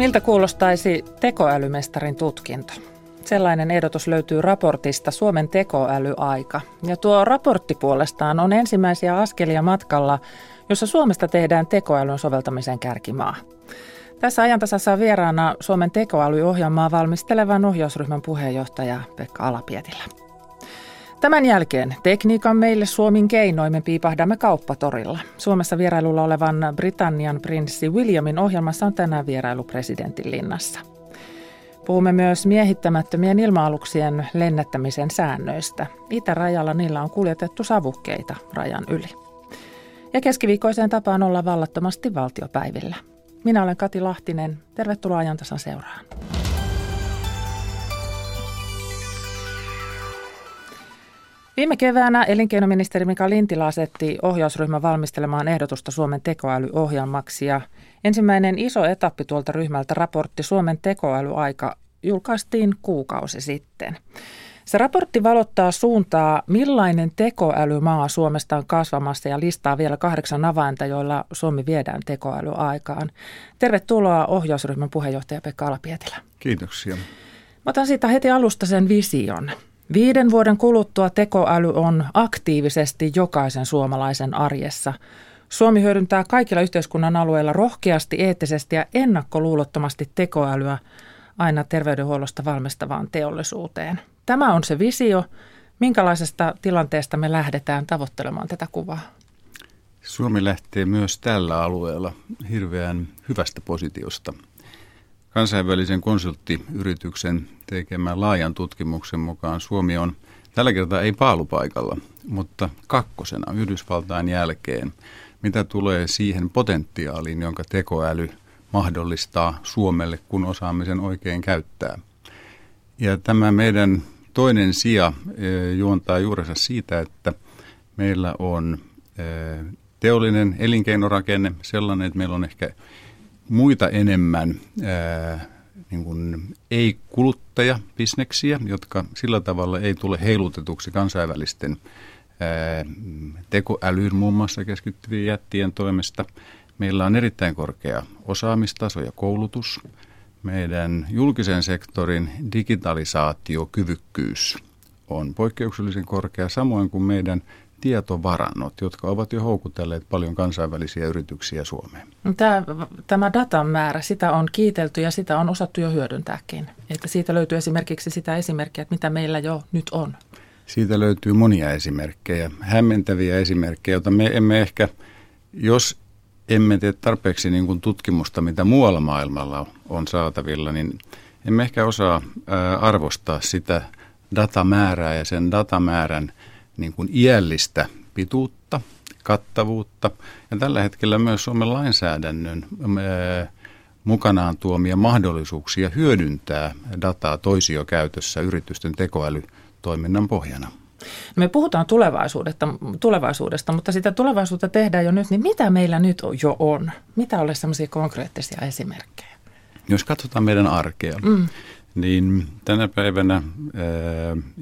Miltä kuulostaisi tekoälymestarin tutkinto? Sellainen ehdotus löytyy raportista Suomen tekoälyaika. Ja tuo raportti puolestaan on ensimmäisiä askelia matkalla, jossa Suomesta tehdään tekoälyn soveltamisen kärkimaa. Tässä ajantasassa on vieraana Suomen tekoälyohjelmaa valmistelevan ohjausryhmän puheenjohtaja Pekka Alapietilä. Tämän jälkeen tekniikan meille Suomin keinoin me piipahdamme kauppatorilla. Suomessa vierailulla olevan Britannian prinssi Williamin ohjelmassa on tänään vierailu presidentin linnassa. Puhumme myös miehittämättömien ilma-aluksien lennättämisen säännöistä. Itärajalla niillä on kuljetettu savukkeita rajan yli. Ja keskiviikkoiseen tapaan olla vallattomasti valtiopäivillä. Minä olen Kati Lahtinen. Tervetuloa ajantasan seuraan. Viime keväänä elinkeinoministeri Mika Lintilä asetti ohjausryhmän valmistelemaan ehdotusta Suomen tekoälyohjelmaksi ja ensimmäinen iso etappi tuolta ryhmältä raportti Suomen tekoälyaika julkaistiin kuukausi sitten. Se raportti valottaa suuntaa, millainen tekoälymaa Suomesta on kasvamassa ja listaa vielä kahdeksan avainta, joilla Suomi viedään tekoälyaikaan. Tervetuloa ohjausryhmän puheenjohtaja Pekka Alapietilä. Kiitoksia. Mä otan siitä heti alusta sen vision. Viiden vuoden kuluttua tekoäly on aktiivisesti jokaisen suomalaisen arjessa. Suomi hyödyntää kaikilla yhteiskunnan alueilla rohkeasti, eettisesti ja ennakkoluulottomasti tekoälyä aina terveydenhuollosta valmistavaan teollisuuteen. Tämä on se visio. Minkälaisesta tilanteesta me lähdetään tavoittelemaan tätä kuvaa? Suomi lähtee myös tällä alueella hirveän hyvästä positiosta. Kansainvälisen konsulttiyrityksen tekemän laajan tutkimuksen mukaan Suomi on tällä kertaa ei paalupaikalla, mutta kakkosena Yhdysvaltain jälkeen, mitä tulee siihen potentiaaliin, jonka tekoäly mahdollistaa Suomelle, kun osaamisen oikein käyttää. Ja tämä meidän toinen sija e, juontaa juurensa siitä, että meillä on e, teollinen elinkeinorakenne sellainen, että meillä on ehkä muita enemmän ää, niin kuin ei-kuluttajabisneksiä, jotka sillä tavalla ei tule heilutetuksi kansainvälisten tekoälyyn muun muassa keskittyvien jättien toimesta. Meillä on erittäin korkea osaamistaso ja koulutus. Meidän julkisen sektorin digitalisaatiokyvykkyys on poikkeuksellisen korkea, samoin kuin meidän tietovarannot, jotka ovat jo houkutelleet paljon kansainvälisiä yrityksiä Suomeen. Tämä, tämä datan määrä, sitä on kiitelty ja sitä on osattu jo hyödyntääkin. Että siitä löytyy esimerkiksi sitä esimerkkiä, että mitä meillä jo nyt on. Siitä löytyy monia esimerkkejä, hämmentäviä esimerkkejä, joita me emme ehkä, jos emme tee tarpeeksi niin kuin tutkimusta, mitä muualla maailmalla on saatavilla, niin emme ehkä osaa arvostaa sitä datamäärää ja sen datamäärän – niin kuin iällistä pituutta, kattavuutta ja tällä hetkellä myös Suomen lainsäädännön mukanaan tuomia mahdollisuuksia hyödyntää dataa toisiokäytössä yritysten tekoälytoiminnan pohjana. Me puhutaan tulevaisuudesta, tulevaisuudesta, mutta sitä tulevaisuutta tehdään jo nyt, niin mitä meillä nyt jo on? Mitä olisi sellaisia konkreettisia esimerkkejä? Jos katsotaan meidän arkea, mm. Niin tänä päivänä,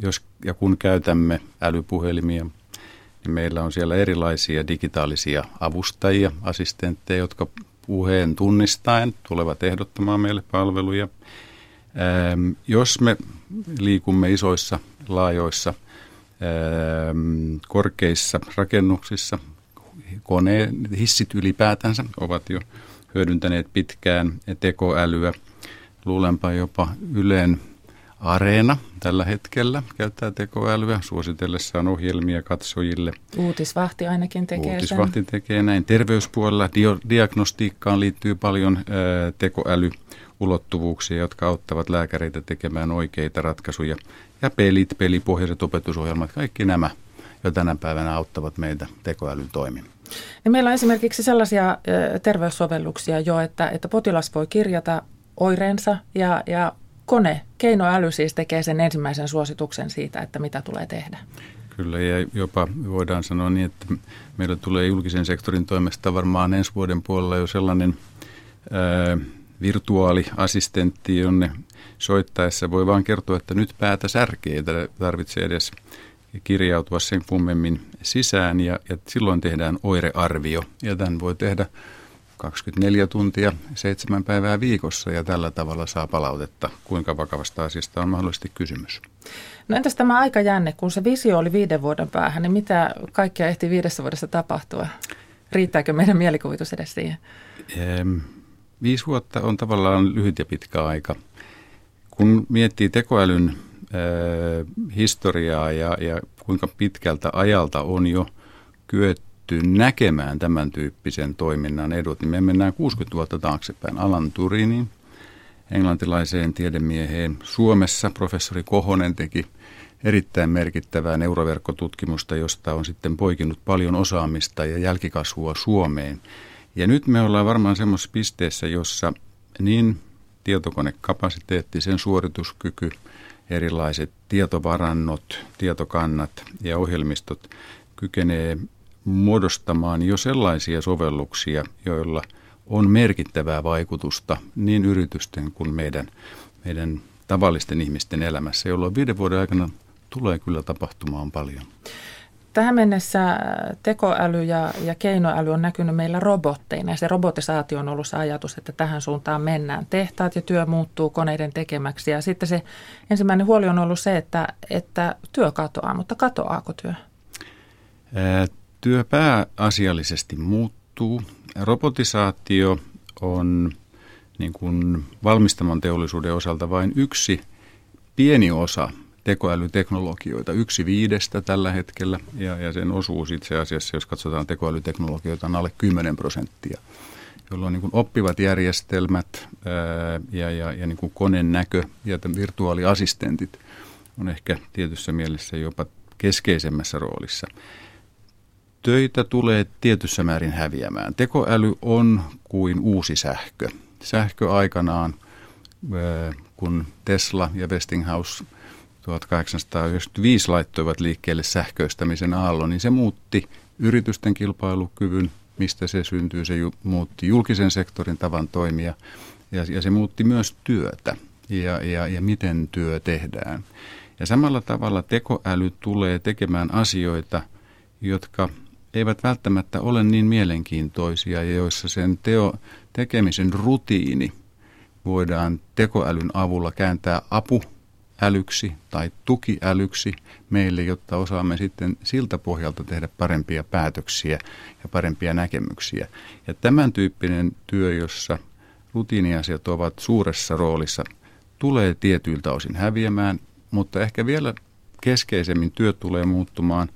jos ja kun käytämme älypuhelimia, niin meillä on siellä erilaisia digitaalisia avustajia, assistentteja, jotka puheen tunnistaen tulevat ehdottamaan meille palveluja. Jos me liikumme isoissa, laajoissa, korkeissa rakennuksissa, kone, hissit ylipäätänsä ovat jo hyödyntäneet pitkään tekoälyä – luulenpa jopa Ylen Areena tällä hetkellä käyttää tekoälyä suositellessaan ohjelmia katsojille. Uutisvahti ainakin tekee Uutisvahti sen. tekee näin. Terveyspuolella dio, diagnostiikkaan liittyy paljon ää, tekoälyulottuvuuksia, jotka auttavat lääkäreitä tekemään oikeita ratkaisuja. Ja pelit, pelipohjaiset opetusohjelmat, kaikki nämä jo tänä päivänä auttavat meitä tekoälyn toimin. Niin meillä on esimerkiksi sellaisia terveyssovelluksia jo, että, että potilas voi kirjata oireensa ja, ja kone, keinoäly siis tekee sen ensimmäisen suosituksen siitä, että mitä tulee tehdä. Kyllä ja jopa voidaan sanoa niin, että meillä tulee julkisen sektorin toimesta varmaan ensi vuoden puolella jo sellainen ää, virtuaaliassistentti, jonne soittaessa voi vaan kertoa, että nyt päätä särkee, ei tarvitse edes kirjautua sen kummemmin sisään ja, ja silloin tehdään oirearvio ja tämän voi tehdä 24 tuntia, seitsemän päivää viikossa ja tällä tavalla saa palautetta, kuinka vakavasta asiasta on mahdollisesti kysymys. No entäs tämä aikajänne, kun se visio oli viiden vuoden päähän, niin mitä kaikkea ehti viidessä vuodessa tapahtua? Riittääkö meidän mielikuvitus edes siihen? Ehm, viisi vuotta on tavallaan lyhyt ja pitkä aika. Kun miettii tekoälyn historiaa ja, ja kuinka pitkältä ajalta on jo kyetty näkemään tämän tyyppisen toiminnan edut, niin me mennään 60 vuotta taaksepäin Alan Turinin, englantilaiseen tiedemieheen. Suomessa professori Kohonen teki erittäin merkittävää neuroverkkotutkimusta, josta on sitten poikinut paljon osaamista ja jälkikasvua Suomeen. Ja nyt me ollaan varmaan semmoisessa pisteessä, jossa niin tietokonekapasiteetti, sen suorituskyky, erilaiset tietovarannot, tietokannat ja ohjelmistot kykenee muodostamaan jo sellaisia sovelluksia, joilla on merkittävää vaikutusta niin yritysten kuin meidän, meidän tavallisten ihmisten elämässä, jolloin viiden vuoden aikana tulee kyllä tapahtumaan paljon. Tähän mennessä tekoäly ja, ja keinoäly on näkynyt meillä robotteina ja se robotisaatio on ollut se ajatus, että tähän suuntaan mennään. Tehtaat ja työ muuttuu koneiden tekemäksi ja sitten se ensimmäinen huoli on ollut se, että, että työ katoaa, mutta katoaako työ? Työ pääasiallisesti muuttuu. Robotisaatio on niin kuin valmistamon teollisuuden osalta vain yksi pieni osa tekoälyteknologioita, yksi viidestä tällä hetkellä, ja, ja sen osuus itse asiassa, jos katsotaan tekoälyteknologioita, on alle 10 prosenttia, jolloin niin kuin oppivat järjestelmät ää, ja, ja, ja niin kuin koneen näkö ja virtuaaliassistentit on ehkä tietyssä mielessä jopa keskeisemmässä roolissa. Töitä tulee tietyssä määrin häviämään. Tekoäly on kuin uusi sähkö. Sähkö aikanaan, kun Tesla ja Westinghouse – 1895 laittoivat liikkeelle sähköistämisen aallon, niin se muutti yritysten kilpailukyvyn, mistä se syntyy. Se muutti julkisen sektorin tavan toimia ja, ja se muutti myös työtä ja, ja, ja miten työ tehdään. Ja samalla tavalla tekoäly tulee tekemään asioita, jotka eivät välttämättä ole niin mielenkiintoisia ja joissa sen teo, tekemisen rutiini voidaan tekoälyn avulla kääntää apu älyksi tai tukiälyksi meille, jotta osaamme sitten siltä pohjalta tehdä parempia päätöksiä ja parempia näkemyksiä. Ja tämän tyyppinen työ, jossa rutiiniasiat ovat suuressa roolissa, tulee tietyiltä osin häviämään, mutta ehkä vielä keskeisemmin työ tulee muuttumaan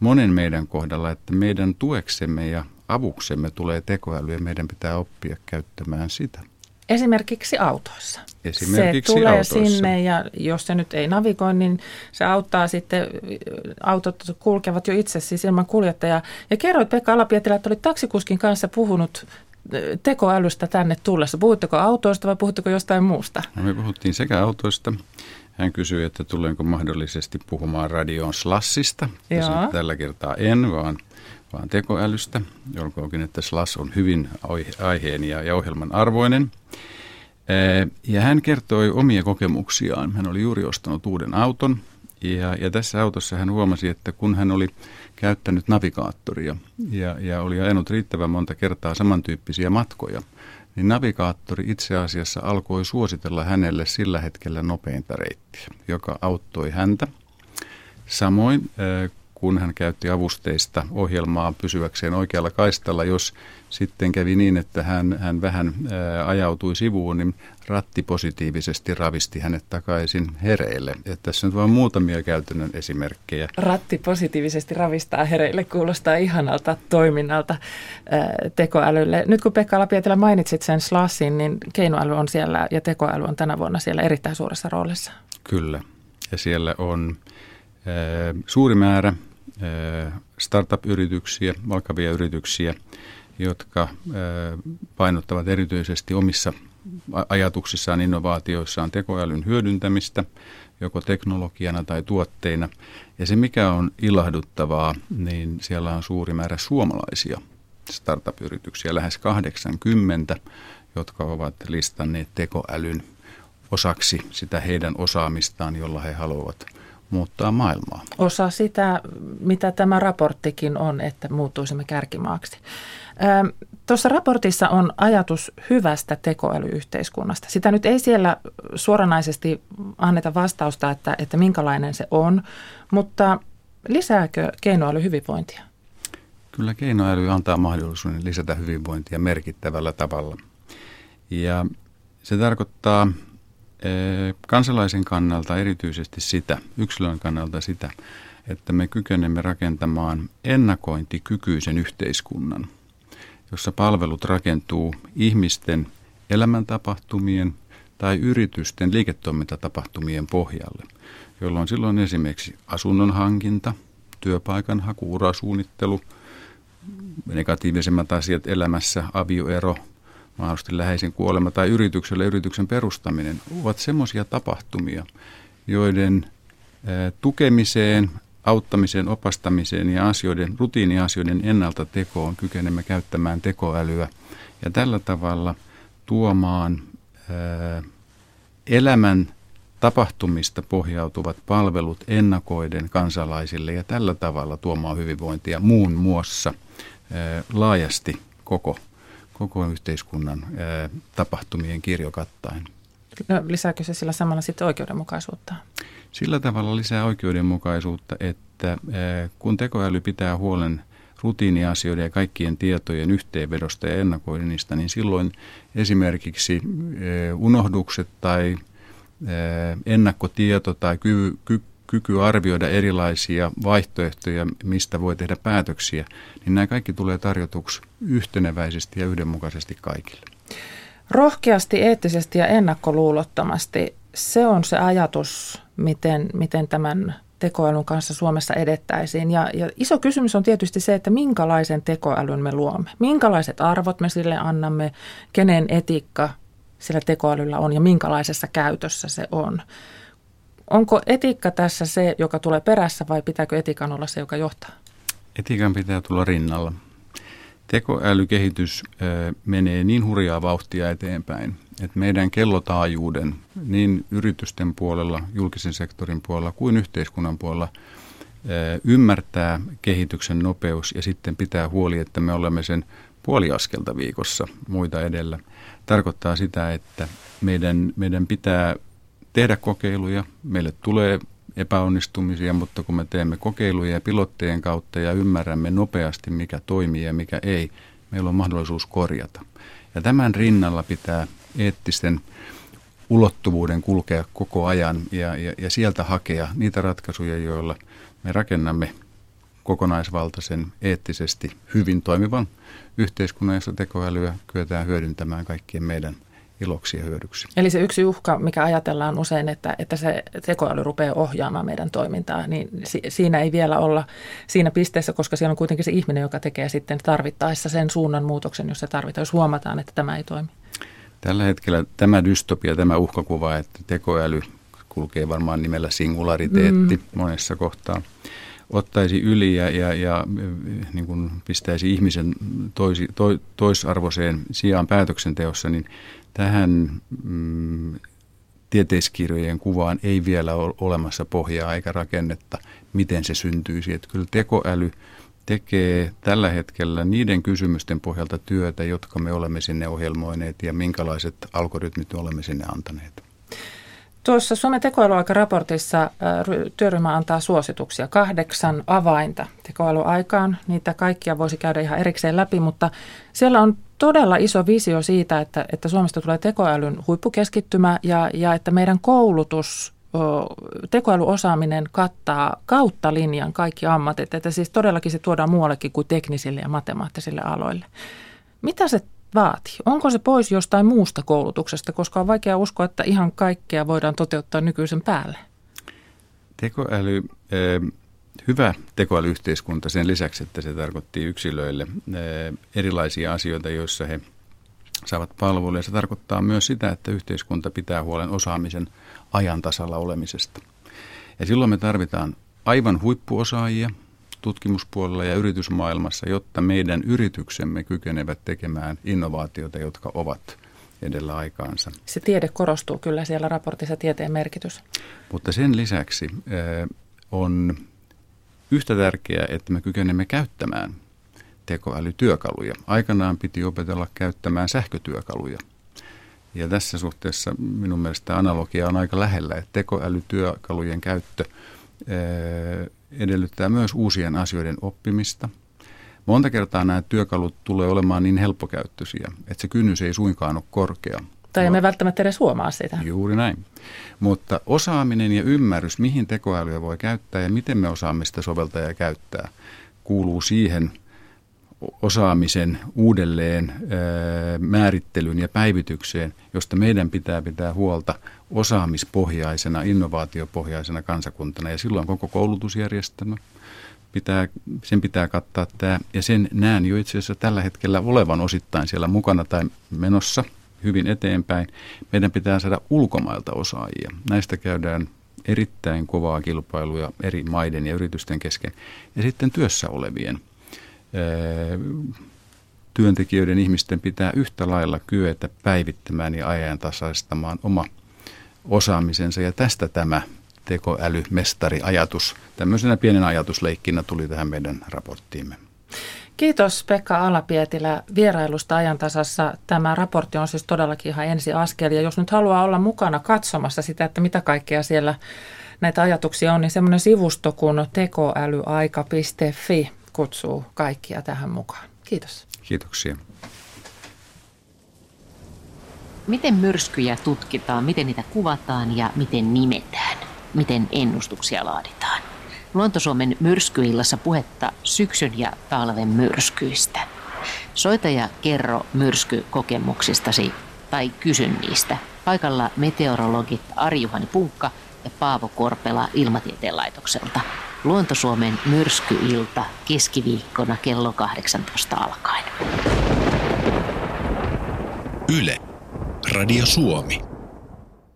monen meidän kohdalla, että meidän tueksemme ja avuksemme tulee tekoäly ja meidän pitää oppia käyttämään sitä. Esimerkiksi autoissa. Esimerkiksi se tulee autoissa. sinne ja jos se nyt ei navigoi, niin se auttaa sitten, autot kulkevat jo itse siis ilman kuljettajaa. Ja kerroit Pekka Alapietilä, että olit taksikuskin kanssa puhunut tekoälystä tänne tullessa. Puhutteko autoista vai puhutteko jostain muusta? No me puhuttiin sekä autoista. Hän kysyi, että tulenko mahdollisesti puhumaan radion slassista. Tällä kertaa en, vaan vaan tekoälystä, jolkoonkin, että SLAS on hyvin aiheen ja, ja ohjelman arvoinen. Ja hän kertoi omia kokemuksiaan. Hän oli juuri ostanut uuden auton ja, ja tässä autossa hän huomasi, että kun hän oli käyttänyt navigaattoria ja, ja oli ajanut riittävän monta kertaa samantyyppisiä matkoja, niin navigaattori itse asiassa alkoi suositella hänelle sillä hetkellä nopeinta reittiä, joka auttoi häntä. Samoin kun hän käytti avusteista ohjelmaa pysyväkseen oikealla kaistalla. Jos sitten kävi niin, että hän, hän vähän ää, ajautui sivuun, niin ratti positiivisesti ravisti hänet takaisin hereille. Että tässä on vain muutamia käytännön esimerkkejä. Ratti positiivisesti ravistaa hereille kuulostaa ihanalta toiminnalta ää, tekoälylle. Nyt kun Pekka Lapietilä mainitsit sen slassin, niin keinoäly on siellä ja tekoäly on tänä vuonna siellä erittäin suuressa roolissa. Kyllä. Ja siellä on suuri määrä startup-yrityksiä, valkavia yrityksiä, jotka painottavat erityisesti omissa ajatuksissaan, innovaatioissaan tekoälyn hyödyntämistä, joko teknologiana tai tuotteina. Ja se, mikä on ilahduttavaa, niin siellä on suuri määrä suomalaisia startup-yrityksiä, lähes 80, jotka ovat listanneet tekoälyn osaksi sitä heidän osaamistaan, jolla he haluavat muuttaa maailmaa. Osa sitä, mitä tämä raporttikin on, että muuttuisimme kärkimaaksi. Tuossa raportissa on ajatus hyvästä tekoälyyhteiskunnasta. Sitä nyt ei siellä suoranaisesti anneta vastausta, että, että minkälainen se on, mutta lisääkö keinoäly hyvinvointia? Kyllä keinoäly antaa mahdollisuuden lisätä hyvinvointia merkittävällä tavalla. Ja se tarkoittaa kansalaisen kannalta erityisesti sitä, yksilön kannalta sitä, että me kykenemme rakentamaan ennakointikykyisen yhteiskunnan, jossa palvelut rakentuu ihmisten elämäntapahtumien tai yritysten liiketoimintatapahtumien pohjalle, jolloin silloin esimerkiksi asunnon hankinta, työpaikan haku, urasuunnittelu, negatiivisemmat asiat elämässä, avioero, mahdollisesti läheisen kuolema tai yritykselle yrityksen perustaminen ovat semmoisia tapahtumia, joiden tukemiseen, auttamiseen, opastamiseen ja asioiden, rutiiniasioiden ennalta tekoon kykenemme käyttämään tekoälyä ja tällä tavalla tuomaan elämän tapahtumista pohjautuvat palvelut ennakoiden kansalaisille ja tällä tavalla tuomaan hyvinvointia muun muassa laajasti koko koko yhteiskunnan tapahtumien kirjo kattaen. No, lisääkö se sillä samalla sitten oikeudenmukaisuutta? Sillä tavalla lisää oikeudenmukaisuutta, että kun tekoäly pitää huolen rutiiniasioiden ja kaikkien tietojen yhteenvedosta ja ennakoinnista, niin silloin esimerkiksi unohdukset tai ennakkotieto tai ky, ky, kyky arvioida erilaisia vaihtoehtoja, mistä voi tehdä päätöksiä, niin nämä kaikki tulee tarjotuksi yhteneväisesti ja yhdenmukaisesti kaikille. Rohkeasti, eettisesti ja ennakkoluulottomasti, se on se ajatus, miten, miten tämän tekoälyn kanssa Suomessa edettäisiin. Ja, ja iso kysymys on tietysti se, että minkälaisen tekoälyn me luomme. Minkälaiset arvot me sille annamme, kenen etiikka sillä tekoälyllä on ja minkälaisessa käytössä se on. Onko etiikka tässä se, joka tulee perässä vai pitääkö etiikan olla se, joka johtaa? Etiikan pitää tulla rinnalla. Tekoälykehitys menee niin hurjaa vauhtia eteenpäin, että meidän kellotaajuuden niin yritysten puolella, julkisen sektorin puolella kuin yhteiskunnan puolella ymmärtää kehityksen nopeus ja sitten pitää huoli, että me olemme sen puoli askelta viikossa muita edellä. Tarkoittaa sitä, että meidän, meidän pitää tehdä kokeiluja. Meille tulee epäonnistumisia, mutta kun me teemme kokeiluja ja pilottejen kautta ja ymmärrämme nopeasti, mikä toimii ja mikä ei, meillä on mahdollisuus korjata. Ja tämän rinnalla pitää eettisten ulottuvuuden kulkea koko ajan ja, ja, ja sieltä hakea niitä ratkaisuja, joilla me rakennamme kokonaisvaltaisen, eettisesti hyvin toimivan yhteiskunnan, jossa tekoälyä kyetään hyödyntämään kaikkien meidän – iloksi ja hyödyksi. Eli se yksi uhka, mikä ajatellaan usein, että, että se tekoäly rupeaa ohjaamaan meidän toimintaa, niin si, siinä ei vielä olla siinä pisteessä, koska siellä on kuitenkin se ihminen, joka tekee sitten tarvittaessa sen suunnan muutoksen, jos se tarvitaan, jos huomataan, että tämä ei toimi. Tällä hetkellä tämä dystopia, tämä uhkakuva, että tekoäly kulkee varmaan nimellä singulariteetti mm. monessa kohtaa, ottaisi yli ja, ja, ja niin kuin pistäisi ihmisen toisi, to, toisarvoiseen sijaan päätöksenteossa, niin tähän mm, tieteiskirjojen kuvaan ei vielä ole olemassa pohjaa eikä rakennetta, miten se syntyisi. Että kyllä tekoäly tekee tällä hetkellä niiden kysymysten pohjalta työtä, jotka me olemme sinne ohjelmoineet ja minkälaiset algoritmit me olemme sinne antaneet. Tuossa Suomen tekoälyaikaraportissa työryhmä antaa suosituksia, kahdeksan avainta tekoälyaikaan. Niitä kaikkia voisi käydä ihan erikseen läpi, mutta siellä on todella iso visio siitä, että, että Suomesta tulee tekoälyn huippukeskittymä ja, ja että meidän koulutus, tekoälyosaaminen kattaa kautta linjan kaikki ammatit, että siis todellakin se tuodaan muuallekin kuin teknisille ja matemaattisille aloille. Mitä se vaatii? Onko se pois jostain muusta koulutuksesta, koska on vaikea uskoa, että ihan kaikkea voidaan toteuttaa nykyisen päälle? Tekoäly, hyvä tekoälyyhteiskunta sen lisäksi, että se tarkoitti yksilöille erilaisia asioita, joissa he saavat palveluja. Se tarkoittaa myös sitä, että yhteiskunta pitää huolen osaamisen ajan tasalla olemisesta. Ja silloin me tarvitaan aivan huippuosaajia – tutkimuspuolella ja yritysmaailmassa, jotta meidän yrityksemme kykenevät tekemään innovaatioita, jotka ovat edellä aikaansa. Se tiede korostuu kyllä siellä raportissa, tieteen merkitys. Mutta sen lisäksi on yhtä tärkeää, että me kykenemme käyttämään tekoälytyökaluja. Aikanaan piti opetella käyttämään sähkötyökaluja. Ja tässä suhteessa minun mielestä analogia on aika lähellä, että tekoälytyökalujen käyttö edellyttää myös uusien asioiden oppimista. Monta kertaa nämä työkalut tulee olemaan niin helppokäyttöisiä, että se kynnys ei suinkaan ole korkea. Tai emme välttämättä edes huomaa sitä. Juuri näin. Mutta osaaminen ja ymmärrys, mihin tekoälyä voi käyttää ja miten me osaamista soveltaja käyttää, kuuluu siihen osaamisen uudelleen määrittelyn ja päivitykseen, josta meidän pitää pitää huolta osaamispohjaisena, innovaatiopohjaisena kansakuntana. Ja silloin koko koulutusjärjestelmä, pitää, sen pitää kattaa tämä. Ja sen näen jo itse asiassa tällä hetkellä olevan osittain siellä mukana tai menossa – hyvin eteenpäin. Meidän pitää saada ulkomailta osaajia. Näistä käydään erittäin kovaa kilpailuja eri maiden ja yritysten kesken. Ja sitten työssä olevien työntekijöiden ihmisten pitää yhtä lailla kyetä päivittämään ja ajantasaistamaan oma osaamisensa. Ja tästä tämä tekoälymestari-ajatus tämmöisenä pienen ajatusleikkinä tuli tähän meidän raporttiimme. Kiitos Pekka Alapietilä vierailusta ajantasassa. Tämä raportti on siis todellakin ihan ensi askel. Ja jos nyt haluaa olla mukana katsomassa sitä, että mitä kaikkea siellä näitä ajatuksia on, niin semmoinen sivusto kuin tekoälyaika.fi kutsuu kaikkia tähän mukaan. Kiitos. Kiitoksia. Miten myrskyjä tutkitaan, miten niitä kuvataan ja miten nimetään? Miten ennustuksia laaditaan? Luontosuomen myrskyillassa puhetta syksyn ja talven myrskyistä. Soita ja kerro myrskykokemuksistasi tai kysyn niistä. Paikalla meteorologit Ari-Juhani Punkka ja Paavo Korpela Ilmatieteen laitokselta. Luontosuomen myrskyilta keskiviikkona kello 18 alkaen. Yle. Radio Suomi.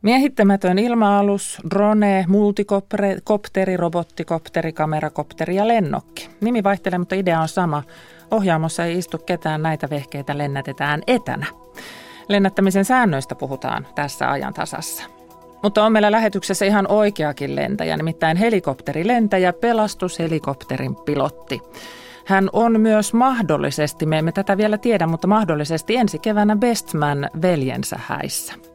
Miehittämätön ilma-alus, drone, multikopteri, robottikopteri, kamerakopteri ja lennokki. Nimi vaihtelee, mutta idea on sama. Ohjaamossa ei istu ketään, näitä vehkeitä lennätetään etänä. Lennättämisen säännöistä puhutaan tässä ajan tasassa. Mutta on meillä lähetyksessä ihan oikeakin lentäjä, nimittäin helikopterilentäjä, pelastushelikopterin pilotti. Hän on myös mahdollisesti, me emme tätä vielä tiedä, mutta mahdollisesti ensi keväänä Bestman veljensä häissä.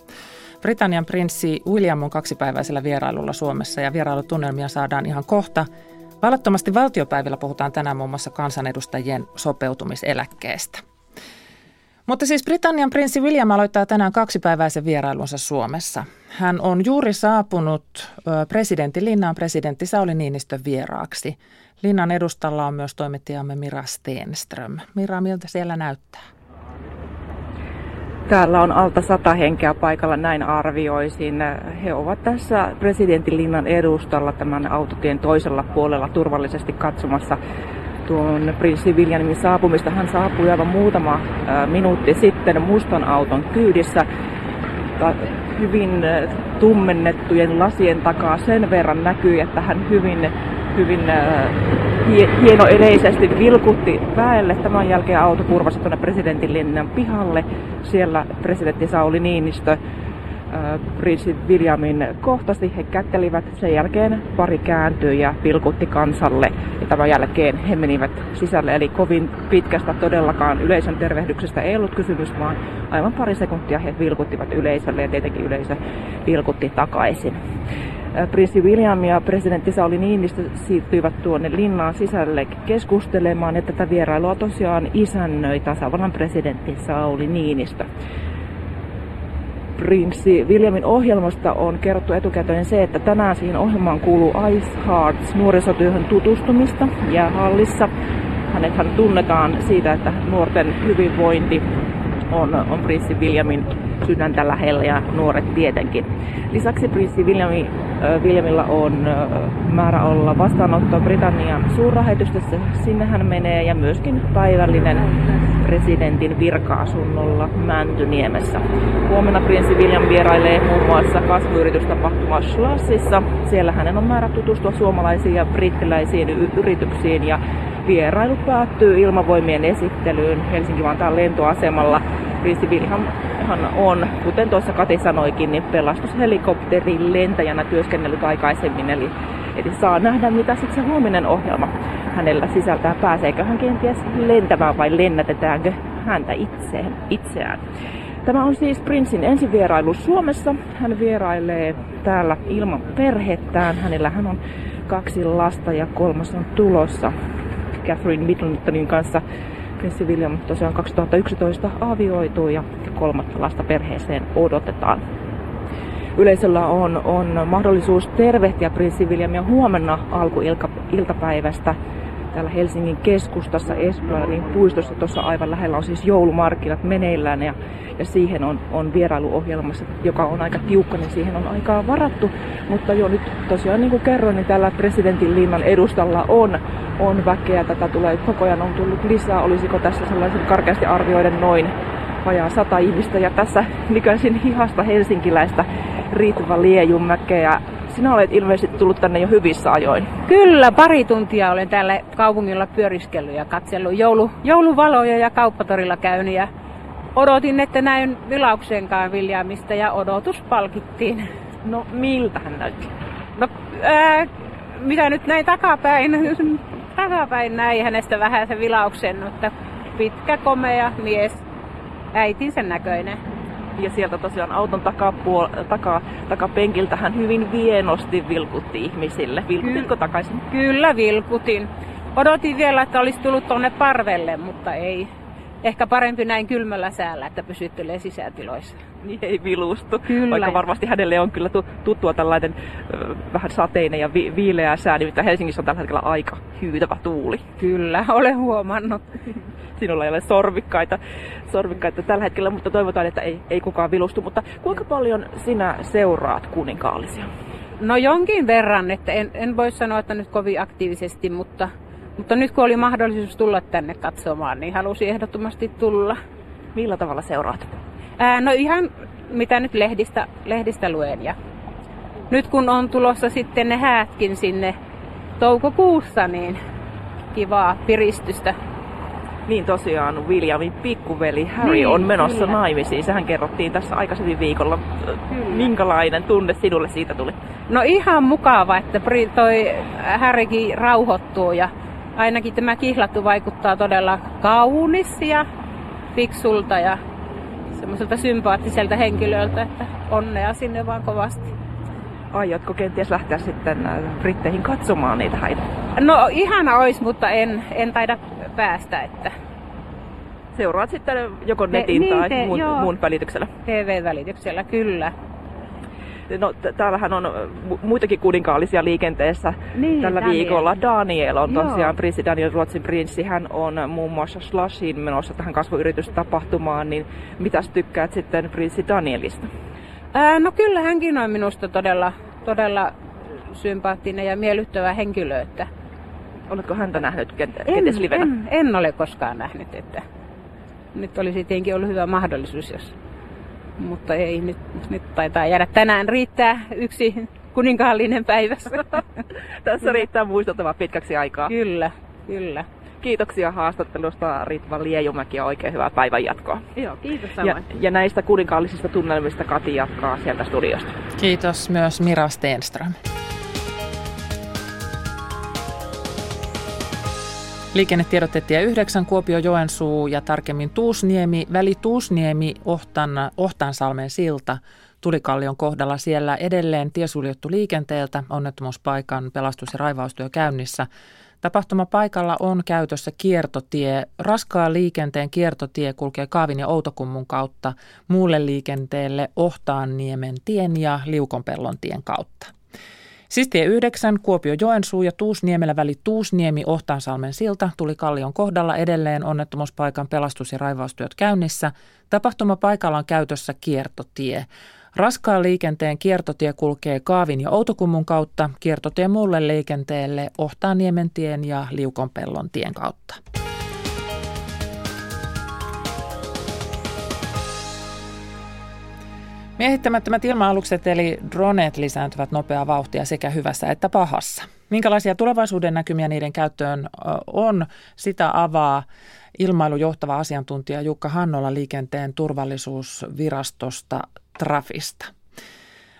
Britannian prinssi William on kaksipäiväisellä vierailulla Suomessa ja vierailutunnelmia saadaan ihan kohta. Vallattomasti valtiopäivillä puhutaan tänään muun muassa kansanedustajien sopeutumiseläkkeestä. Mutta siis Britannian prinssi William aloittaa tänään kaksipäiväisen vierailunsa Suomessa. Hän on juuri saapunut presidentti Linnaan presidentti Sauli Niinistön vieraaksi. Linnan edustalla on myös toimittajamme Mira Stenström. Mira, miltä siellä näyttää? Täällä on alta sata henkeä paikalla, näin arvioisin. He ovat tässä presidentinlinnan edustalla tämän autotien toisella puolella turvallisesti katsomassa tuon prinssi Viljamin saapumista. Hän saapui aivan muutama minuutti sitten mustan auton kyydissä hyvin tummennettujen lasien takaa sen verran näkyy, että hän hyvin, hyvin hienoeleisesti vilkutti väelle. Tämän jälkeen auto kurvasi tuonne presidentinlinnan pihalle. Siellä presidentti Sauli Niinistö prinssi Williamin kohtasi. He kättelivät. Sen jälkeen pari kääntyi ja vilkutti kansalle. Ja tämän jälkeen he menivät sisälle. Eli kovin pitkästä todellakaan yleisön tervehdyksestä ei ollut kysymys, vaan aivan pari sekuntia he vilkuttivat yleisölle ja tietenkin yleisö vilkutti takaisin. Prinssi William ja presidentti Sauli Niinistö siirtyivät tuonne linnaan sisälle keskustelemaan, että tätä vierailua tosiaan isännöi tasavallan presidentti Sauli Niinistö. Prinssi Williamin ohjelmasta on kerrottu etukäteen se, että tänään siihen ohjelmaan kuuluu Ice Hearts nuorisotyöhön tutustumista jäähallissa. Hänethän tunnetaan siitä, että nuorten hyvinvointi on, on prinssi Williamin sydäntä lähellä ja nuoret tietenkin. Lisäksi prinssi Williami, äh, Williamilla on äh, määrä olla vastaanotto Britannian suurrahoituksessa. Sinne hän menee ja myöskin päivällinen presidentin virka-asunnolla Mäntyniemessä. Huomenna prinssi William vierailee muun muassa kasvuyritystapahtuma Schlassissa. Siellä hänen on määrä tutustua suomalaisiin ja brittiläisiin yrityksiin ja vierailu päättyy ilmavoimien esittelyyn Helsinki-Vantaan lentoasemalla Prinssi Wilhelm on, kuten tuossa Kati sanoikin, niin pelastushelikopterin lentäjänä työskennellyt aikaisemmin, eli, eli saa nähdä, mitä sitten se huominen ohjelma hänellä sisältää. Pääseekö hän kenties lentämään vai lennätetäänkö häntä itseään. itseään. Tämä on siis Prinssin ensivierailu Suomessa. Hän vierailee täällä ilman perhettään. Hänellä hän on kaksi lasta ja kolmas on tulossa Catherine Middletonin kanssa. Prinssi William tosiaan 2011 avioitui ja kolmatta lasta perheeseen odotetaan. Yleisöllä on, on mahdollisuus tervehtiä prinssi Williamia huomenna alkuiltapäivästä täällä Helsingin keskustassa Esplanadin puistossa. Tuossa aivan lähellä on siis joulumarkkinat meneillään ja, ja siihen on, on vierailuohjelmassa, joka on aika tiukka, niin siihen on aikaa varattu. Mutta jo nyt tosiaan niin kuin kerroin, niin täällä presidentin linnan edustalla on, on väkeä. Tätä tulee koko ajan on tullut lisää. Olisiko tässä sellaisen karkeasti arvioiden noin vajaa sata ihmistä. Ja tässä nykäisin hihasta helsinkiläistä Ritva Liejumäkeä sinä olet ilmeisesti tullut tänne jo hyvissä ajoin. Kyllä, pari tuntia olen täällä kaupungilla pyöriskellyt ja katsellut joulu, jouluvaloja ja kauppatorilla käynyt. Ja odotin, että näin vilauksenkaan Viljamista ja odotus palkittiin. No miltä hän näytti? No ää, mitä nyt näin takapäin, takapäin näin hänestä vähän se vilauksen, mutta pitkä, komea mies, äitinsä näköinen ja sieltä tosiaan auton takapuol- taka, takapenkiltä hän hyvin vienosti vilkutti ihmisille. Vilkutitko Ky- takaisin? Kyllä vilkutin. Odotin vielä, että olisi tullut tuonne parvelle, mutta ei. Ehkä parempi näin kylmällä säällä, että pysyttelee sisätiloissa. Niin ei vilustu, kyllä. vaikka varmasti hänelle on kyllä tuttua tällainen vähän sateinen ja vi- viileä sää, nimittäin Helsingissä on tällä hetkellä aika hyytävä tuuli. Kyllä, olen huomannut. Sinulla ei ole sorvikkaita, sorvikkaita tällä hetkellä, mutta toivotaan, että ei, ei kukaan vilustu. Mutta kuinka paljon sinä seuraat kuninkaallisia? No jonkin verran, että en, en voi sanoa, että nyt kovin aktiivisesti, mutta, mutta nyt kun oli mahdollisuus tulla tänne katsomaan, niin halusin ehdottomasti tulla. Millä tavalla seuraat? Ää, no ihan mitä nyt lehdistä, lehdistä luen. Ja nyt kun on tulossa sitten ne häätkin sinne toukokuussa, niin kivaa piristystä niin tosiaan Williamin pikkuveli Harry niin, on menossa kyllä. naimisiin. Sehän kerrottiin tässä aikaisemmin viikolla. Kyllä. Minkälainen tunne sinulle siitä tuli? No ihan mukava, että toi Harrykin rauhoittuu ja ainakin tämä kihlattu vaikuttaa todella kaunis ja fiksulta ja semmoiselta sympaattiselta henkilöltä, että onnea sinne vaan kovasti. Aiotko kenties lähteä sitten äh, Britteihin katsomaan niitä häitä? No ihana olisi, mutta en, en taida päästä. Että... Seuraat sitten joko netin te, tai niin muun, muun välityksellä? TV-välityksellä, kyllä. No, täällähän on muitakin kuninkaallisia liikenteessä niin, tällä Daniel. viikolla. Daniel on tosiaan prinssi Daniel, Ruotsin prinssi. Hän on muun muassa Slashin menossa tähän kasvuyritystapahtumaan. Niin mitäs tykkäät sitten prinssi Danielista? Ää, no kyllä hänkin on minusta todella, todella sympaattinen ja miellyttävä henkilö. Että Oletko häntä nähnyt kenties livenä? En, en ole koskaan nähnyt, että nyt olisi tietenkin ollut hyvä mahdollisuus, jos... Mutta ei, nyt, nyt taitaa jäädä tänään riittää yksi kuninkaallinen päivässä. Tässä riittää muistuttava pitkäksi aikaa. Kyllä, kyllä. Kiitoksia haastattelusta Ritva Liejumäki ja oikein hyvää päivän jatkoa. Joo, kiitos samoin. Ja, ja näistä kuninkaallisista tunnelmista Kati jatkaa sieltä studiosta. Kiitos myös Mira Stenström. Liikennetiedotettiin 9 Kuopio Joensuu ja tarkemmin Tuusniemi, väli Tuusniemi Ohtan, Ohtansalmen silta Tulikallion kohdalla siellä edelleen tie suljettu liikenteeltä, onnettomuuspaikan pelastus- ja raivaustyö käynnissä. Tapahtumapaikalla on käytössä kiertotie. Raskaan liikenteen kiertotie kulkee Kaavin ja Outokummun kautta muulle liikenteelle Ohtaanniemen tien ja Liukonpellon tien kautta. Siis tie 9, Kuopio Joensuu ja Tuusniemelä väli Tuusniemi Ohtaansalmen silta tuli Kallion kohdalla edelleen onnettomuuspaikan pelastus- ja raivaustyöt käynnissä. Tapahtumapaikalla on käytössä kiertotie. Raskaan liikenteen kiertotie kulkee Kaavin ja Outokummun kautta, kiertotie muulle liikenteelle Ohtaanniemen tien ja Liukonpellon tien kautta. Miehittämättömät ilma-alukset eli dronet lisääntyvät nopeaa vauhtia sekä hyvässä että pahassa. Minkälaisia tulevaisuuden näkymiä niiden käyttöön on, sitä avaa ilmailujohtava asiantuntija Jukka Hannola liikenteen turvallisuusvirastosta Trafista.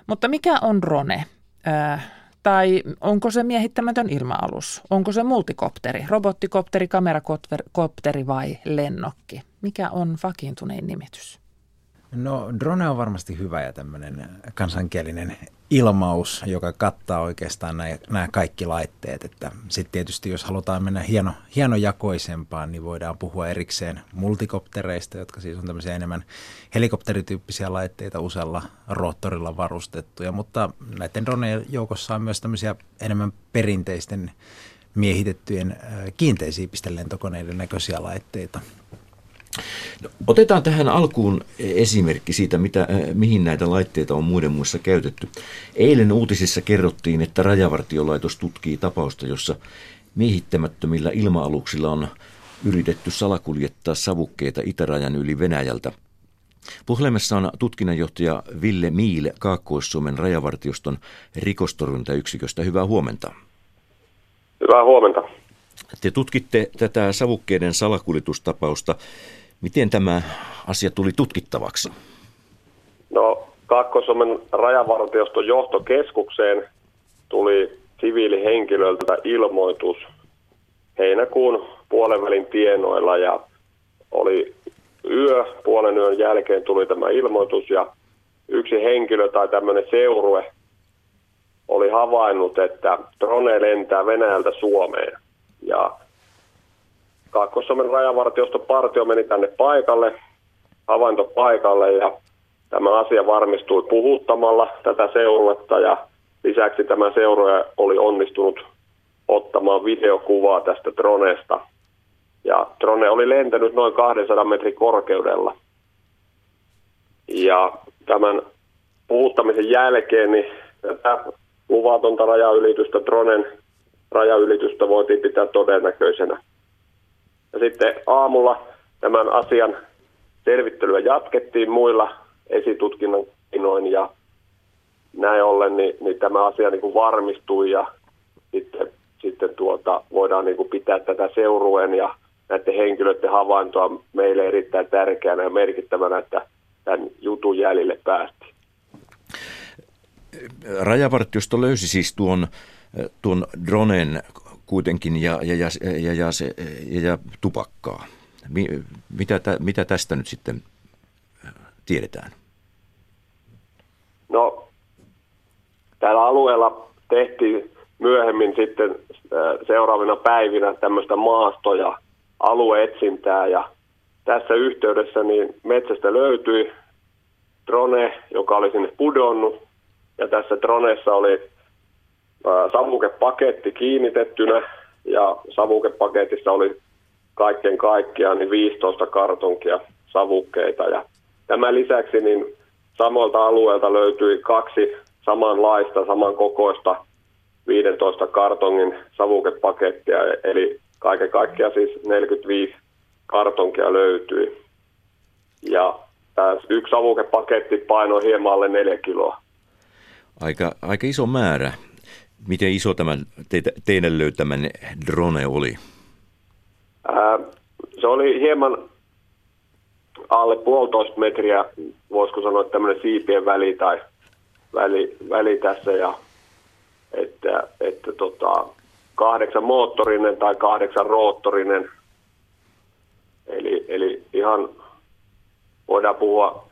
Mutta mikä on drone? Äh, tai onko se miehittämätön ilma-alus? Onko se multikopteri, robottikopteri, kamerakopteri vai lennokki? Mikä on vakiintunein nimitys? No drone on varmasti hyvä ja tämmöinen kansankielinen ilmaus, joka kattaa oikeastaan nämä, kaikki laitteet. Että sitten tietysti jos halutaan mennä hieno, hienojakoisempaan, niin voidaan puhua erikseen multikoptereista, jotka siis on tämmöisiä enemmän helikopterityyppisiä laitteita usealla roottorilla varustettuja. Mutta näiden dronejen joukossa on myös tämmöisiä enemmän perinteisten miehitettyjen kiinteisiin pistelentokoneiden näköisiä laitteita. No, otetaan tähän alkuun esimerkki siitä, mitä, äh, mihin näitä laitteita on muiden muissa käytetty. Eilen uutisissa kerrottiin, että Rajavartiolaitos tutkii tapausta, jossa miehittämättömillä ilma-aluksilla on yritetty salakuljettaa savukkeita itärajan yli Venäjältä. Puhelimessa on tutkinnanjohtaja Ville Miile Kaakkois-Suomen rajavartioston rikostorjuntayksiköstä. Hyvää huomenta. Hyvää huomenta. Te tutkitte tätä savukkeiden salakuljetustapausta. Miten tämä asia tuli tutkittavaksi? No, Kaakkois-Suomen rajavartioston johtokeskukseen tuli siviilihenkilöltä ilmoitus heinäkuun puolenvälin tienoilla ja oli yö, puolen yön jälkeen tuli tämä ilmoitus ja yksi henkilö tai tämmöinen seurue oli havainnut, että drone lentää Venäjältä Suomeen. Ja Kaakkois-Suomen rajavartioston partio meni tänne paikalle, havaintopaikalle ja tämä asia varmistui puhuttamalla tätä seuruetta ja lisäksi tämä seurue oli onnistunut ottamaan videokuvaa tästä droneesta. Ja drone oli lentänyt noin 200 metrin korkeudella. Ja tämän puhuttamisen jälkeen niin tätä luvatonta rajaylitystä, dronen rajaylitystä voitiin pitää todennäköisenä. Ja sitten aamulla tämän asian selvittelyä jatkettiin muilla esitutkinnan keinoin ja näin ollen niin, niin tämä asia niin kuin varmistui ja sitten, sitten tuota, voidaan niin kuin pitää tätä seurueen ja näiden henkilöiden havaintoa meille erittäin tärkeänä ja merkittävänä, että tämän jutun jäljille päästiin. Rajavartiosto löysi siis tuon, tuon dronen kuitenkin ja, ja, ja, ja, ja, ja, ja tupakkaa. Mitä, mitä tästä nyt sitten tiedetään? No, täällä alueella tehtiin myöhemmin sitten seuraavina päivinä tämmöistä maasto- ja alueetsintää ja tässä yhteydessä niin metsästä löytyi drone, joka oli sinne pudonnut ja tässä droneessa oli savukepaketti kiinnitettynä ja savukepaketissa oli kaiken kaikkiaan niin 15 kartonkia savukkeita ja tämän lisäksi niin samalta alueelta löytyi kaksi samanlaista, samankokoista 15 kartongin savukepakettia, eli kaiken kaikkiaan siis 45 kartonkia löytyi. Ja tämä yksi savukepaketti painoi hieman alle 4 kiloa. Aika, aika iso määrä. Miten iso tämä teitä, teidän löytämänne drone oli? Ää, se oli hieman alle puolitoista metriä, voisiko sanoa tämmöinen siipien väli tai väli, väli tässä ja että, että tota, kahdeksan moottorinen tai kahdeksan roottorinen. Eli, eli ihan voidaan puhua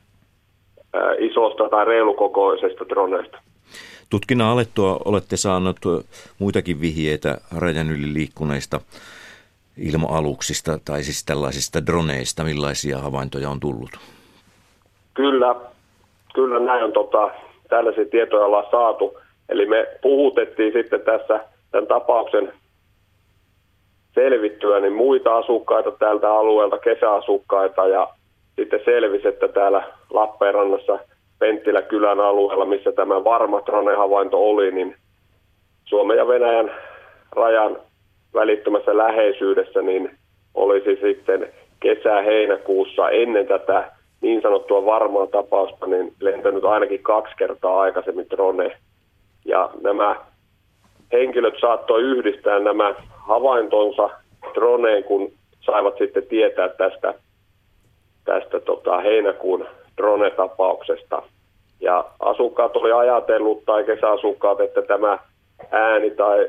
ää, isosta tai reilukokoisesta droneesta. Tutkinnan alettua olette saanut muitakin vihjeitä rajan yli liikkuneista ilma-aluksista tai siis tällaisista droneista. Millaisia havaintoja on tullut? Kyllä, kyllä näin on tota, tällaisia tietoja ollaan saatu. Eli me puhutettiin sitten tässä tämän tapauksen selvittyä niin muita asukkaita tältä alueelta, kesäasukkaita ja sitten selvisi, että täällä Lappeenrannassa – Penttilä kylän alueella, missä tämä varma drone-havainto oli, niin Suomen ja Venäjän rajan välittömässä läheisyydessä niin olisi sitten kesä-heinäkuussa ennen tätä niin sanottua varmaa tapausta, niin lentänyt ainakin kaksi kertaa aikaisemmin drone. Ja nämä henkilöt saattoi yhdistää nämä havaintonsa droneen, kun saivat sitten tietää tästä, tästä tota, heinäkuun drone-tapauksesta. Ja asukkaat oli ajatellut, tai kesäasukkaat, että tämä ääni tai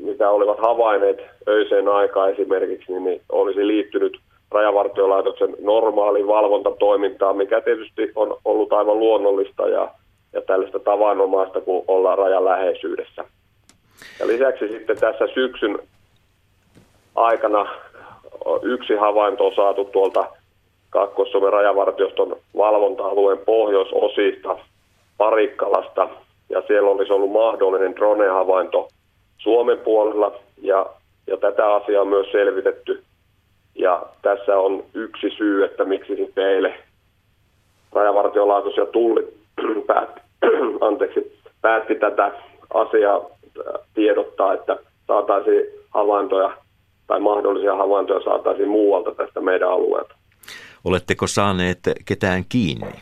mitä olivat havainneet öiseen aikaan esimerkiksi, niin, olisi liittynyt rajavartiolaitoksen normaaliin valvontatoimintaan, mikä tietysti on ollut aivan luonnollista ja, ja tällaista tavanomaista, kun ollaan rajan läheisyydessä. Ja lisäksi sitten tässä syksyn aikana yksi havainto on saatu tuolta Kaakkois-Suomen rajavartioston valvonta-alueen pohjoisosista Parikkalasta, ja siellä olisi ollut mahdollinen drone-havainto Suomen puolella, ja, ja tätä asiaa on myös selvitetty. Ja tässä on yksi syy, että miksi sitten eilen rajavartiolaitos ja tulli päätti, anteeksi, päätti tätä asiaa tiedottaa, että saataisiin havaintoja tai mahdollisia havaintoja saataisiin muualta tästä meidän alueelta. Oletteko saaneet ketään kiinni?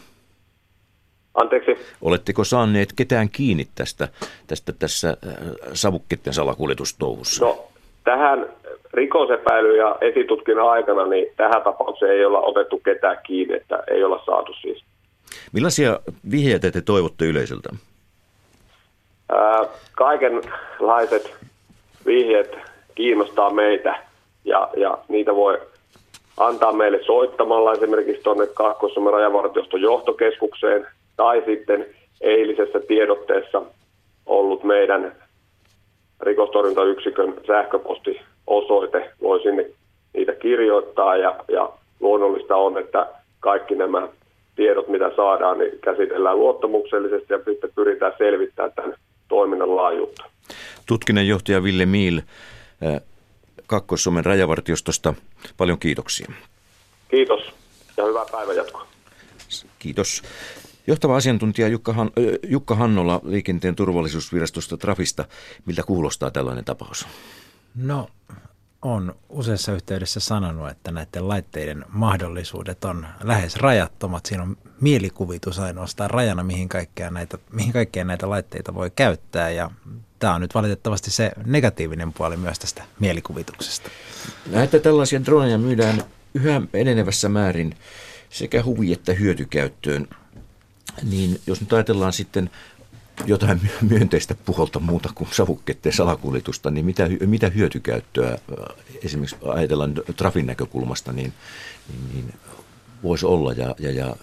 Anteeksi? Oletteko saaneet ketään kiinni tästä, tästä tässä äh, savukkeiden salakuljetustouhussa? No, tähän rikosepäily ja esitutkinnan aikana, niin tähän tapaukseen ei olla otettu ketään kiinni, että ei olla saatu siis. Millaisia vihjeitä te toivotte yleisöltä? Ää, kaikenlaiset vihjeet kiinnostaa meitä ja, ja niitä voi antaa meille soittamalla esimerkiksi tuonne kaakkois rajavartioston johtokeskukseen tai sitten eilisessä tiedotteessa ollut meidän rikostorjuntayksikön sähköpostiosoite voi sinne niitä kirjoittaa ja, ja luonnollista on, että kaikki nämä tiedot, mitä saadaan, niin käsitellään luottamuksellisesti ja sitten pyritään selvittämään tämän toiminnan laajuutta. Tutkinnanjohtaja Ville Miil, Kaakkois-Suomen rajavartiostosta. Paljon kiitoksia. Kiitos ja hyvää päivänjatkoa. Kiitos. Johtava asiantuntija Jukka, Han, Jukka Hannola liikenteen turvallisuusvirastosta Trafista. Miltä kuulostaa tällainen tapaus? No, on useassa yhteydessä sanonut, että näiden laitteiden mahdollisuudet on lähes rajattomat. Siinä on mielikuvitus ainoastaan rajana, mihin kaikkea näitä, mihin kaikkea näitä laitteita voi käyttää. Ja tämä on nyt valitettavasti se negatiivinen puoli myös tästä mielikuvituksesta. Näitä tällaisia droneja myydään yhä enenevässä määrin sekä huvi- että hyötykäyttöön. Niin jos nyt ajatellaan sitten jotain myönteistä puolta muuta kuin savukkeiden salakuljetusta, niin mitä, mitä hyötykäyttöä esimerkiksi ajatellaan trafin näkökulmasta, niin, niin, niin voisi olla ja, ja, ja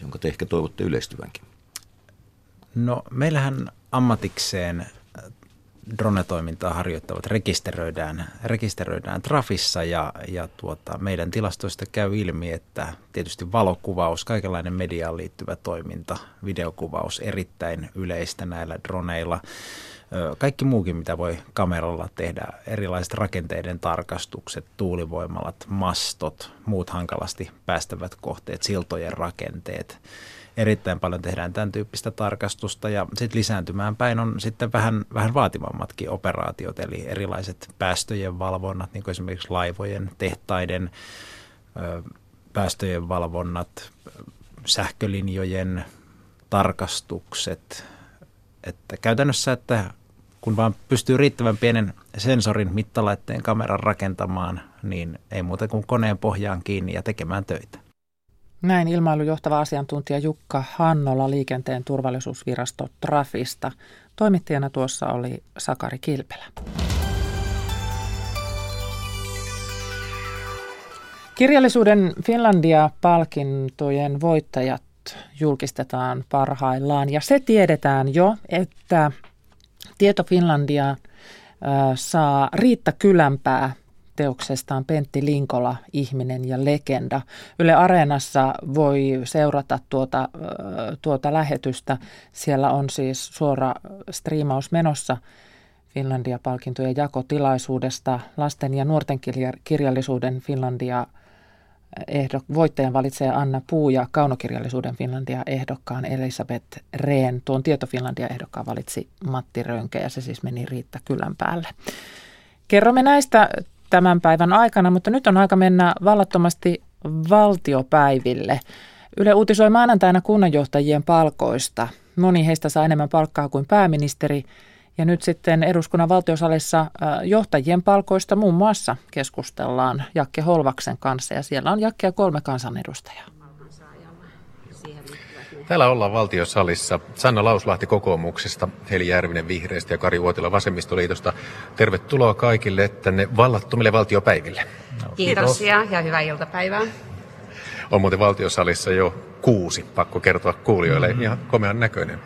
jonka te ehkä toivotte yleistyvänkin? No meillähän ammatikseen drone-toimintaa harjoittavat rekisteröidään, rekisteröidään Trafissa ja, ja tuota, meidän tilastoista käy ilmi, että tietysti valokuvaus, kaikenlainen mediaan liittyvä toiminta, videokuvaus erittäin yleistä näillä droneilla. Kaikki muukin, mitä voi kameralla tehdä, erilaiset rakenteiden tarkastukset, tuulivoimalat, mastot, muut hankalasti päästävät kohteet, siltojen rakenteet – erittäin paljon tehdään tämän tyyppistä tarkastusta ja sitten lisääntymään päin on sitten vähän, vähän vaativammatkin operaatiot, eli erilaiset päästöjen valvonnat, niin kuin esimerkiksi laivojen, tehtaiden päästöjen valvonnat, sähkölinjojen tarkastukset, että käytännössä, että kun vaan pystyy riittävän pienen sensorin mittalaitteen kameran rakentamaan, niin ei muuta kuin koneen pohjaan kiinni ja tekemään töitä. Näin ilmailujohtava asiantuntija Jukka Hannola liikenteen turvallisuusvirasto Trafista. Toimittajana tuossa oli Sakari Kilpelä. Kirjallisuuden Finlandia-palkintojen voittajat julkistetaan parhaillaan ja se tiedetään jo, että Tieto Finlandia saa Riitta Kylänpää teoksestaan Pentti Linkola, Ihminen ja legenda. Yle Areenassa voi seurata tuota, tuota lähetystä. Siellä on siis suora striimaus menossa Finlandia-palkintojen jakotilaisuudesta. Lasten ja nuorten kirjallisuuden Finlandia ehdok, voittajan valitsee Anna Puu ja kaunokirjallisuuden Finlandia-ehdokkaan Elisabeth Rehn. Tuon Tieto Finlandia-ehdokkaan valitsi Matti Rönkä ja se siis meni Riitta Kylän päälle. Kerromme näistä tämän päivän aikana, mutta nyt on aika mennä vallattomasti valtiopäiville. Yle uutisoi maanantaina kunnanjohtajien palkoista. Moni heistä saa enemmän palkkaa kuin pääministeri. Ja nyt sitten eduskunnan valtiosalissa äh, johtajien palkoista muun muassa keskustellaan Jakke Holvaksen kanssa. Ja siellä on Jakke ja kolme kansanedustajaa. Täällä ollaan valtiosalissa. Sanna Lauslahti kokoomuksesta, Heli Järvinen vihreistä ja Kari Uotila vasemmistoliitosta. Tervetuloa kaikille tänne vallattomille valtiopäiville. Kiitos ja, ja hyvää iltapäivää. On muuten valtiosalissa jo kuusi, pakko kertoa kuulijoille, mm-hmm. ihan komean näköinen.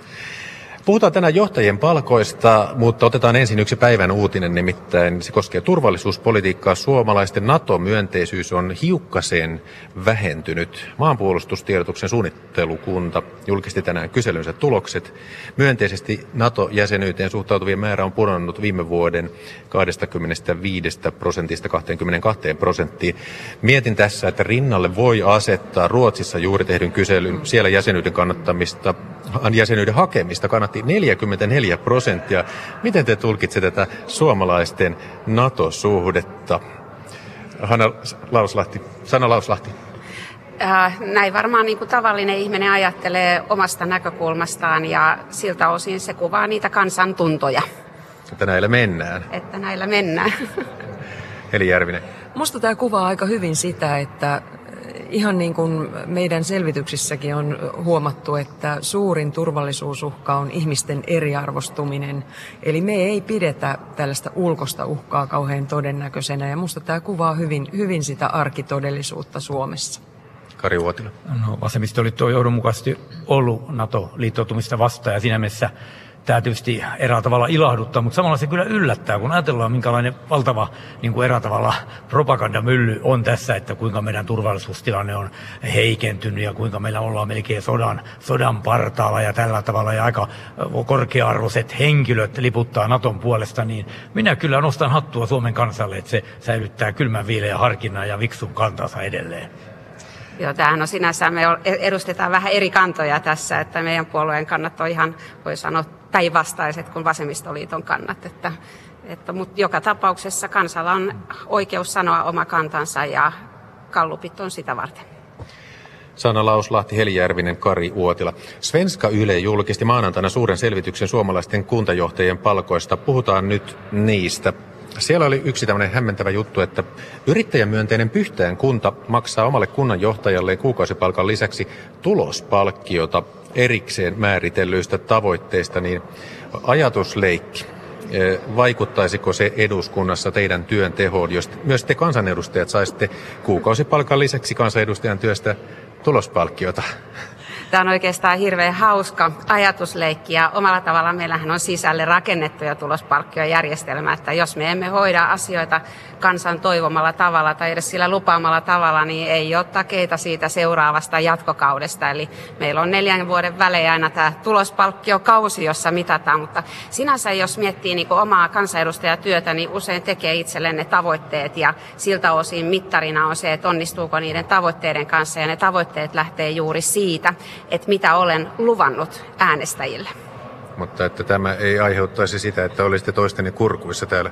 Puhutaan tänään johtajien palkoista, mutta otetaan ensin yksi päivän uutinen, nimittäin se koskee turvallisuuspolitiikkaa. Suomalaisten NATO-myönteisyys on hiukkaseen vähentynyt. Maanpuolustustiedotuksen suunnittelukunta julkisti tänään kyselynsä tulokset. Myönteisesti NATO-jäsenyyteen suhtautuvien määrä on pudonnut viime vuoden 25 prosentista 22 prosenttiin. Mietin tässä, että rinnalle voi asettaa Ruotsissa juuri tehdyn kyselyn siellä jäsenyyden kannattamista, jäsenyyden hakemista kannattaa kannatti 44 prosenttia. Miten te tulkitsette tätä suomalaisten NATO-suhdetta? Hanna Lauslahti, Sanna Lauslahti. Äh, näin varmaan niin kuin tavallinen ihminen ajattelee omasta näkökulmastaan ja siltä osin se kuvaa niitä kansantuntoja. Että näillä mennään. Että näillä mennään. Eli Järvinen. Musta tämä kuvaa aika hyvin sitä, että ihan niin kuin meidän selvityksissäkin on huomattu, että suurin turvallisuusuhka on ihmisten eriarvostuminen. Eli me ei pidetä tällaista ulkosta uhkaa kauhean todennäköisenä ja musta tämä kuvaa hyvin, hyvin sitä arkitodellisuutta Suomessa. Kari Uotila. No, vasemmistoliitto on johdonmukaisesti ollut NATO-liittoutumista vastaan ja siinä mielessä tämä tietysti eräällä tavalla ilahduttaa, mutta samalla se kyllä yllättää, kun ajatellaan, minkälainen valtava niin kuin eräällä tavalla propagandamylly on tässä, että kuinka meidän turvallisuustilanne on heikentynyt ja kuinka meillä ollaan melkein sodan, sodan partaalla ja tällä tavalla ja aika korkea-arvoiset henkilöt liputtaa Naton puolesta, niin minä kyllä nostan hattua Suomen kansalle, että se säilyttää kylmän viileän harkinnan ja viksun kantansa edelleen. Joo, tämähän on sinänsä, me edustetaan vähän eri kantoja tässä, että meidän puolueen kannat on ihan, voi sanoa, päinvastaiset kuin vasemmistoliiton kannat. Että, että, mutta joka tapauksessa kansalla on oikeus sanoa oma kantansa ja kallupit on sitä varten. Sanna Lauslahti, Helijärvinen, Kari Uotila. Svenska Yle julkisti maanantaina suuren selvityksen suomalaisten kuntajohtajien palkoista. Puhutaan nyt niistä. Siellä oli yksi tämmöinen hämmentävä juttu, että yrittäjämyönteinen Pyhtään kunta maksaa omalle kunnanjohtajalle kuukausipalkan lisäksi tulospalkkiota erikseen määritellyistä tavoitteista, niin ajatusleikki. Eh, vaikuttaisiko se eduskunnassa teidän työn tehoon, jos myös te kansanedustajat saisitte kuukausipalkan lisäksi kansanedustajan työstä tulospalkkiota? Tämä on oikeastaan hirveän hauska ajatusleikki ja omalla tavalla meillähän on sisälle rakennettuja tulospalkkiojärjestelmä, että jos me emme hoida asioita kansan toivomalla tavalla tai edes sillä lupaamalla tavalla, niin ei ole takeita siitä seuraavasta jatkokaudesta. Eli meillä on neljän vuoden välein aina tämä tulospalkkiokausi, jossa mitataan, mutta sinänsä jos miettii niin omaa kansanedustajatyötä, niin usein tekee itselleen ne tavoitteet ja siltä osin mittarina on se, että onnistuuko niiden tavoitteiden kanssa ja ne tavoitteet lähtee juuri siitä, että mitä olen luvannut äänestäjille. Mutta että tämä ei aiheuttaisi sitä, että olisitte toistenne kurkuissa täällä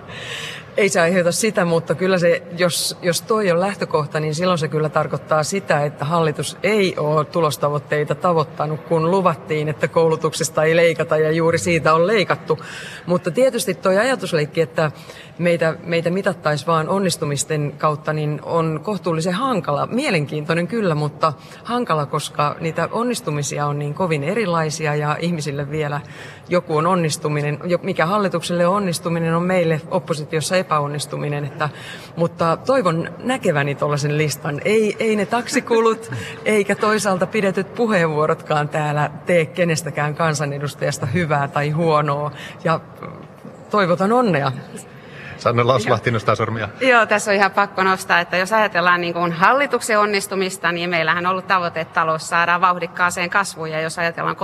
ei se aiheuta sitä, mutta kyllä se, jos, jos toi on lähtökohta, niin silloin se kyllä tarkoittaa sitä, että hallitus ei ole tulostavoitteita tavoittanut, kun luvattiin, että koulutuksesta ei leikata ja juuri siitä on leikattu. Mutta tietysti tuo ajatusleikki, että meitä, meitä mitattaisi vaan onnistumisten kautta, niin on kohtuullisen hankala. Mielenkiintoinen kyllä, mutta hankala, koska niitä onnistumisia on niin kovin erilaisia ja ihmisille vielä joku on onnistuminen. Mikä hallitukselle on onnistuminen, on meille oppositiossa epäonnistuminen. Että, mutta toivon näkeväni tuollaisen listan. Ei, ei ne taksikulut eikä toisaalta pidetyt puheenvuorotkaan täällä tee kenestäkään kansanedustajasta hyvää tai huonoa. Ja toivotan onnea. Sanna Lauslahti nostaa sormia. Joo, tässä on ihan pakko nostaa, että jos ajatellaan niin kuin hallituksen onnistumista, niin meillähän on ollut tavoite, että talous saadaan vauhdikkaaseen kasvuun. Ja jos ajatellaan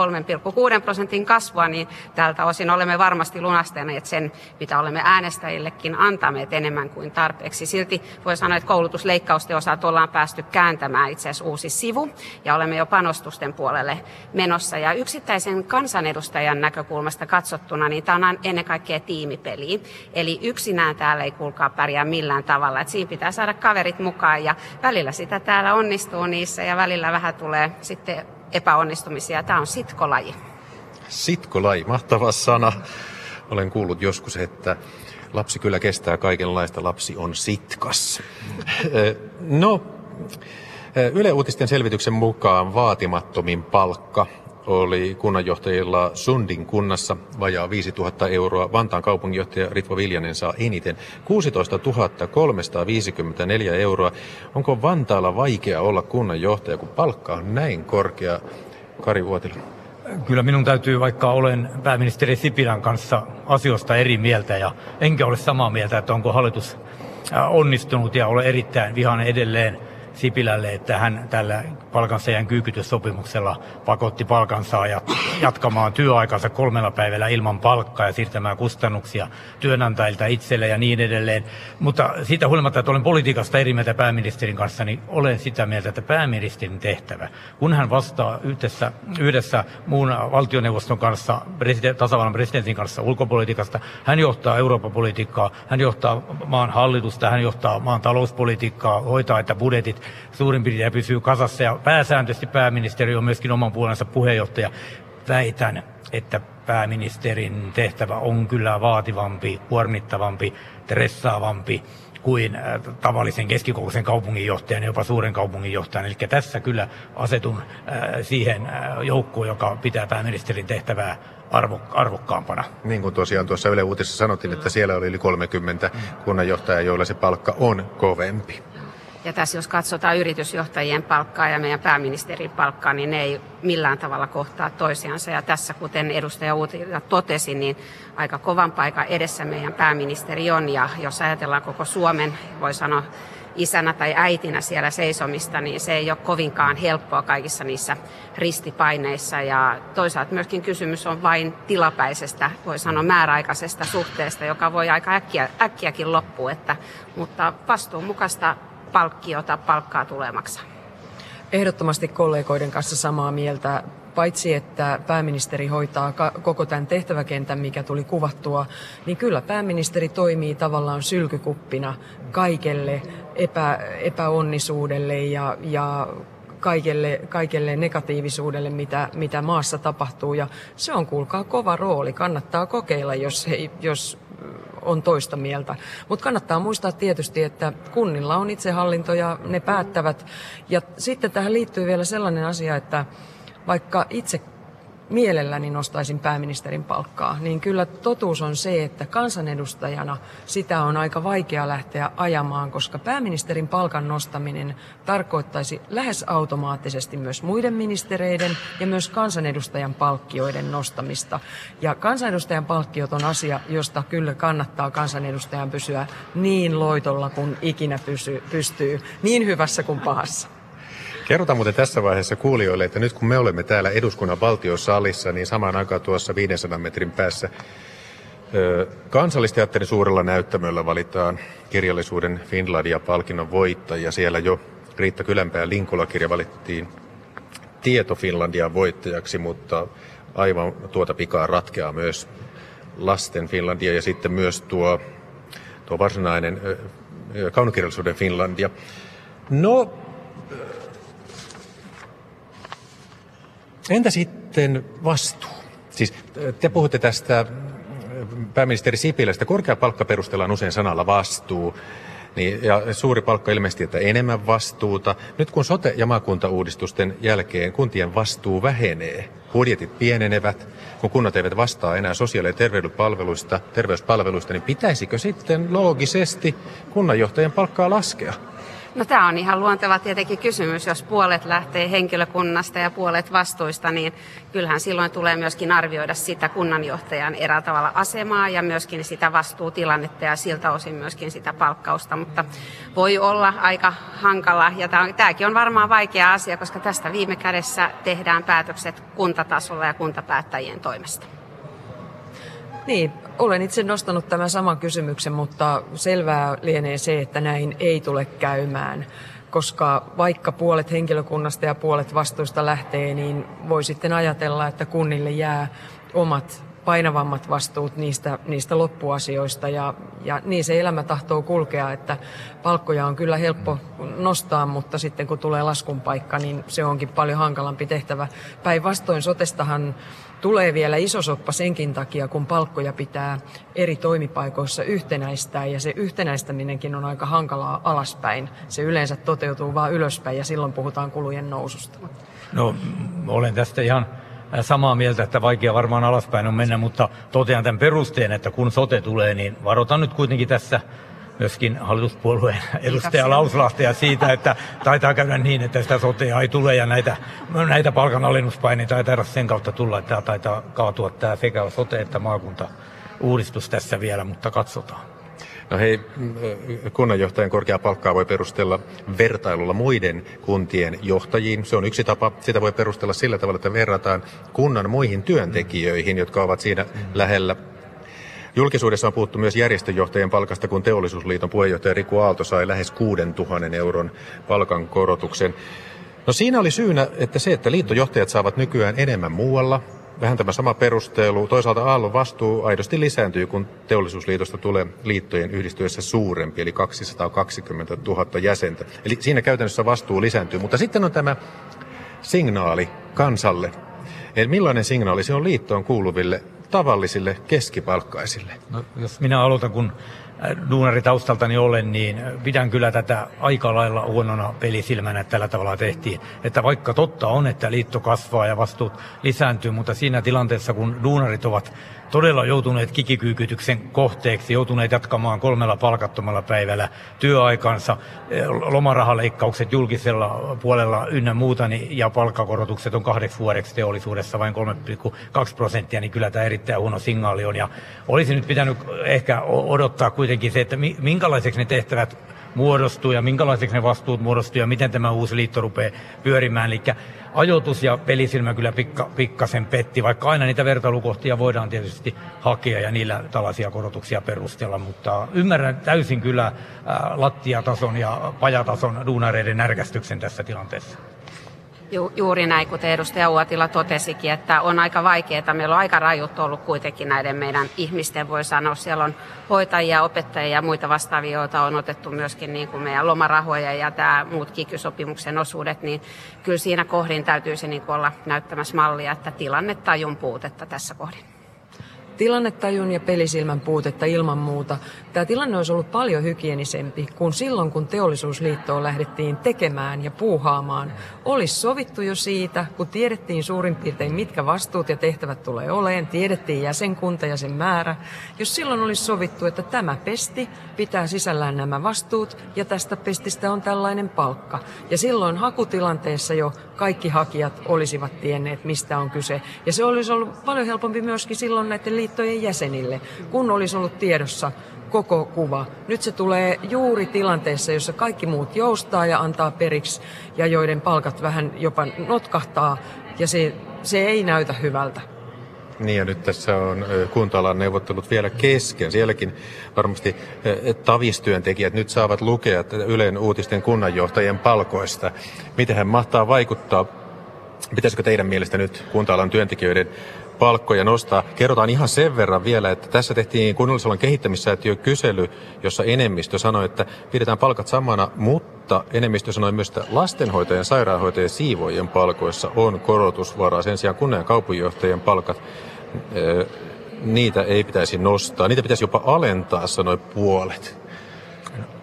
3,6 prosentin kasvua, niin tältä osin olemme varmasti lunastaneet sen, mitä olemme äänestäjillekin antaneet enemmän kuin tarpeeksi. Silti voi sanoa, että koulutusleikkausten osalta ollaan päästy kääntämään itse asiassa uusi sivu ja olemme jo panostusten puolelle menossa. Ja yksittäisen kansanedustajan näkökulmasta katsottuna, niin tämä on ennen kaikkea tiimipeli. Eli yksinä enää täällä ei kuulkaa pärjää millään tavalla. Et siinä pitää saada kaverit mukaan ja välillä sitä täällä onnistuu niissä ja välillä vähän tulee sitten epäonnistumisia. Tämä on sitkolaji. Sitkolaji, mahtava sana. Olen kuullut joskus, että lapsi kyllä kestää kaikenlaista, lapsi on sitkas. no, Yle Uutisten selvityksen mukaan vaatimattomin palkka oli kunnanjohtajilla Sundin kunnassa vajaa 5000 euroa. Vantaan kaupunginjohtaja Ritva Viljanen saa eniten 16 354 euroa. Onko Vantaalla vaikea olla kunnanjohtaja, kun palkka on näin korkea? Kari Vuotila. Kyllä minun täytyy, vaikka olen pääministeri Sipilän kanssa asioista eri mieltä ja enkä ole samaa mieltä, että onko hallitus onnistunut ja ole erittäin vihainen edelleen Sipilälle, että hän tällä palkansaajan kyykytyssopimuksella pakotti palkansaajat jatkamaan työaikansa kolmella päivällä ilman palkkaa ja siirtämään kustannuksia työnantajilta itselle ja niin edelleen. Mutta siitä huolimatta, että olen politiikasta eri mieltä pääministerin kanssa, niin olen sitä mieltä, että pääministerin tehtävä, kun hän vastaa yhdessä, yhdessä muun valtioneuvoston kanssa, president, tasavallan presidentin kanssa ulkopolitiikasta, hän johtaa Euroopan politiikkaa, hän johtaa maan hallitusta, hän johtaa maan talouspolitiikkaa, hoitaa, että budjetit suurin piirtein pysyy kasassa ja pääsääntöisesti pääministeri on myöskin oman puolensa puheenjohtaja. Väitän, että pääministerin tehtävä on kyllä vaativampi, kuormittavampi, stressaavampi kuin äh, tavallisen keskikokoisen kaupunginjohtajan ja jopa suuren kaupunginjohtajan. Eli tässä kyllä asetun äh, siihen äh, joukkoon, joka pitää pääministerin tehtävää arvo, arvokkaampana. Niin kuin tosiaan tuossa Yle Uutisessa sanottiin, että siellä oli yli 30 kunnanjohtajaa, joilla se palkka on kovempi. Ja tässä jos katsotaan yritysjohtajien palkkaa ja meidän pääministerin palkkaa, niin ne ei millään tavalla kohtaa toisiansa. Ja tässä, kuten edustaja Uutila totesi, niin aika kovan paikan edessä meidän pääministeri on. Ja jos ajatellaan koko Suomen, voi sanoa isänä tai äitinä siellä seisomista, niin se ei ole kovinkaan helppoa kaikissa niissä ristipaineissa. Ja toisaalta myöskin kysymys on vain tilapäisestä, voi sanoa määräaikaisesta suhteesta, joka voi aika äkkiä, äkkiäkin loppua. Että, mutta vastuunmukaista palkkiota palkkaa tulee. Ehdottomasti kollegoiden kanssa samaa mieltä. Paitsi että pääministeri hoitaa koko tämän tehtäväkentän, mikä tuli kuvattua, niin kyllä pääministeri toimii tavallaan sylkykuppina kaikelle epä, epäonnisuudelle ja, ja kaikelle, kaikelle negatiivisuudelle, mitä, mitä maassa tapahtuu. Ja se on, kuulkaa, kova rooli. Kannattaa kokeilla, jos, he, jos on toista mieltä. Mutta kannattaa muistaa tietysti, että kunnilla on itsehallinto ja ne päättävät. Ja sitten tähän liittyy vielä sellainen asia, että vaikka itse mielelläni nostaisin pääministerin palkkaa, niin kyllä totuus on se, että kansanedustajana sitä on aika vaikea lähteä ajamaan, koska pääministerin palkan nostaminen tarkoittaisi lähes automaattisesti myös muiden ministereiden ja myös kansanedustajan palkkioiden nostamista. Ja kansanedustajan palkkiot on asia, josta kyllä kannattaa kansanedustajan pysyä niin loitolla kuin ikinä pysy, pystyy, niin hyvässä kuin pahassa. Kerrotaan muuten tässä vaiheessa kuulijoille, että nyt kun me olemme täällä eduskunnan valtiosalissa, niin samaan aikaan tuossa 500 metrin päässä Kansallisteatterin suurella näyttämöllä valitaan kirjallisuuden Finlandia-palkinnon voittaja. Siellä jo Riitta Kylänpää Linkola-kirja valittiin Tieto Finlandia voittajaksi, mutta aivan tuota pikaa ratkeaa myös Lasten Finlandia ja sitten myös tuo, tuo varsinainen kaunokirjallisuuden Finlandia. No, Entä sitten vastuu? Siis te puhutte tästä pääministeri Sipilästä. Korkea palkka perustellaan usein sanalla vastuu. Niin, ja suuri palkka ilmeisesti, että enemmän vastuuta. Nyt kun sote- ja maakuntauudistusten jälkeen kuntien vastuu vähenee, budjetit pienenevät, kun kunnat eivät vastaa enää sosiaali- ja terveyspalveluista, terveyspalveluista, niin pitäisikö sitten loogisesti kunnanjohtajan palkkaa laskea? No tämä on ihan luonteva tietenkin kysymys, jos puolet lähtee henkilökunnasta ja puolet vastuista, niin kyllähän silloin tulee myöskin arvioida sitä kunnanjohtajan eräällä tavalla asemaa ja myöskin sitä vastuutilannetta ja siltä osin myöskin sitä palkkausta, mutta voi olla aika hankala ja tämäkin on varmaan vaikea asia, koska tästä viime kädessä tehdään päätökset kuntatasolla ja kuntapäättäjien toimesta. Niin, olen itse nostanut tämän saman kysymyksen, mutta selvää lienee se, että näin ei tule käymään. Koska vaikka puolet henkilökunnasta ja puolet vastuusta lähtee, niin voi sitten ajatella, että kunnille jää omat painavammat vastuut niistä, niistä loppuasioista ja, ja niin se elämä tahtoo kulkea, että palkkoja on kyllä helppo nostaa, mutta sitten kun tulee laskun paikka, niin se onkin paljon hankalampi tehtävä. Päinvastoin sotestahan tulee vielä iso soppa senkin takia, kun palkkoja pitää eri toimipaikoissa yhtenäistää ja se yhtenäistäminenkin on aika hankalaa alaspäin. Se yleensä toteutuu vain ylöspäin ja silloin puhutaan kulujen noususta. No olen tästä ihan samaa mieltä, että vaikea varmaan alaspäin on mennä, mutta totean tämän perusteen, että kun sote tulee, niin varoitan nyt kuitenkin tässä myöskin hallituspuolueen edustaja Lauslahtea siitä, että taitaa käydä niin, että sitä sotea ei tule ja näitä, näitä palkanalennuspainita ei taida sen kautta tulla, että tämä taitaa kaatua tämä sekä sote että maakunta uudistus tässä vielä, mutta katsotaan. No hei, kunnanjohtajan korkea palkkaa voi perustella vertailulla muiden kuntien johtajiin. Se on yksi tapa. Sitä voi perustella sillä tavalla, että verrataan kunnan muihin työntekijöihin, jotka ovat siinä lähellä Julkisuudessa on puhuttu myös järjestöjohtajien palkasta, kun Teollisuusliiton puheenjohtaja Riku Aalto sai lähes 6000 euron palkankorotuksen. No siinä oli syynä, että se, että liittojohtajat saavat nykyään enemmän muualla, vähän tämä sama perustelu. Toisaalta Aallon vastuu aidosti lisääntyy, kun teollisuusliitosta tulee liittojen yhdistyessä suurempi, eli 220 000 jäsentä. Eli siinä käytännössä vastuu lisääntyy. Mutta sitten on tämä signaali kansalle. Eli millainen signaali se on liittoon kuuluville tavallisille keskipalkkaisille? No, jos minä aloitan, kun duunaritaustaltani olen, niin pidän kyllä tätä aika lailla huonona pelisilmänä, että tällä tavalla tehtiin. Että vaikka totta on, että liitto kasvaa ja vastuut lisääntyy, mutta siinä tilanteessa, kun duunarit ovat todella joutuneet kikikyykytyksen kohteeksi, joutuneet jatkamaan kolmella palkattomalla päivällä työaikansa, eh, lomarahaleikkaukset julkisella puolella ynnä muuta, niin, ja palkkakorotukset on kahdeksi vuodeksi teollisuudessa vain 3,2 prosenttia, niin kyllä tämä erittäin huono signaali on. Ja olisi nyt pitänyt ehkä odottaa kuitenkin se, että minkälaiseksi ne tehtävät muodostuu ja minkälaiseksi ne vastuut muodostuu ja miten tämä uusi liitto rupeaa pyörimään. Eli ajoitus ja pelisilmä kyllä pikka, pikkasen petti, vaikka aina niitä vertailukohtia voidaan tietysti hakea ja niillä tällaisia korotuksia perustella, mutta ymmärrän täysin kyllä lattiatason ja pajatason duunareiden närkästyksen tässä tilanteessa. Ju, juuri näin, kuten edustaja Uotila totesikin, että on aika vaikeaa. Meillä on aika rajut ollut kuitenkin näiden meidän ihmisten, voi sanoa. Siellä on hoitajia, opettajia ja muita vastaavia, joita on otettu myöskin niin kuin meidän lomarahoja ja tämä muut kikysopimuksen osuudet, niin kyllä siinä kohdin täytyisi niin olla näyttämässä mallia, että tilannetajun puutetta tässä kohdin tilannetajun ja pelisilmän puutetta ilman muuta. Tämä tilanne olisi ollut paljon hygienisempi kuin silloin, kun teollisuusliittoon lähdettiin tekemään ja puuhaamaan. Olisi sovittu jo siitä, kun tiedettiin suurin piirtein, mitkä vastuut ja tehtävät tulee oleen, tiedettiin jäsenkunta ja sen määrä. Jos silloin olisi sovittu, että tämä pesti pitää sisällään nämä vastuut ja tästä pestistä on tällainen palkka. Ja silloin hakutilanteessa jo kaikki hakijat olisivat tienneet, mistä on kyse. Ja se olisi ollut paljon helpompi myöskin silloin näiden liittojen jäsenille, kun olisi ollut tiedossa koko kuva. Nyt se tulee juuri tilanteessa, jossa kaikki muut joustaa ja antaa periksi ja joiden palkat vähän jopa notkahtaa ja se, se ei näytä hyvältä. Niin ja nyt tässä on kunta neuvottelut vielä kesken. Sielläkin varmasti tavistyöntekijät nyt saavat lukea Ylen uutisten kunnanjohtajien palkoista. Miten hän mahtaa vaikuttaa? Pitäisikö teidän mielestä nyt kunta työntekijöiden palkkoja nostaa. Kerrotaan ihan sen verran vielä, että tässä tehtiin kunnallisalan kehittämissäätiö kysely, jossa enemmistö sanoi, että pidetään palkat samana, mutta enemmistö sanoi myös, että lastenhoitajien, sairaanhoitajien siivojen palkoissa on korotusvaraa. Sen sijaan kunnan ja kaupunginjohtajien palkat, niitä ei pitäisi nostaa. Niitä pitäisi jopa alentaa, sanoi puolet.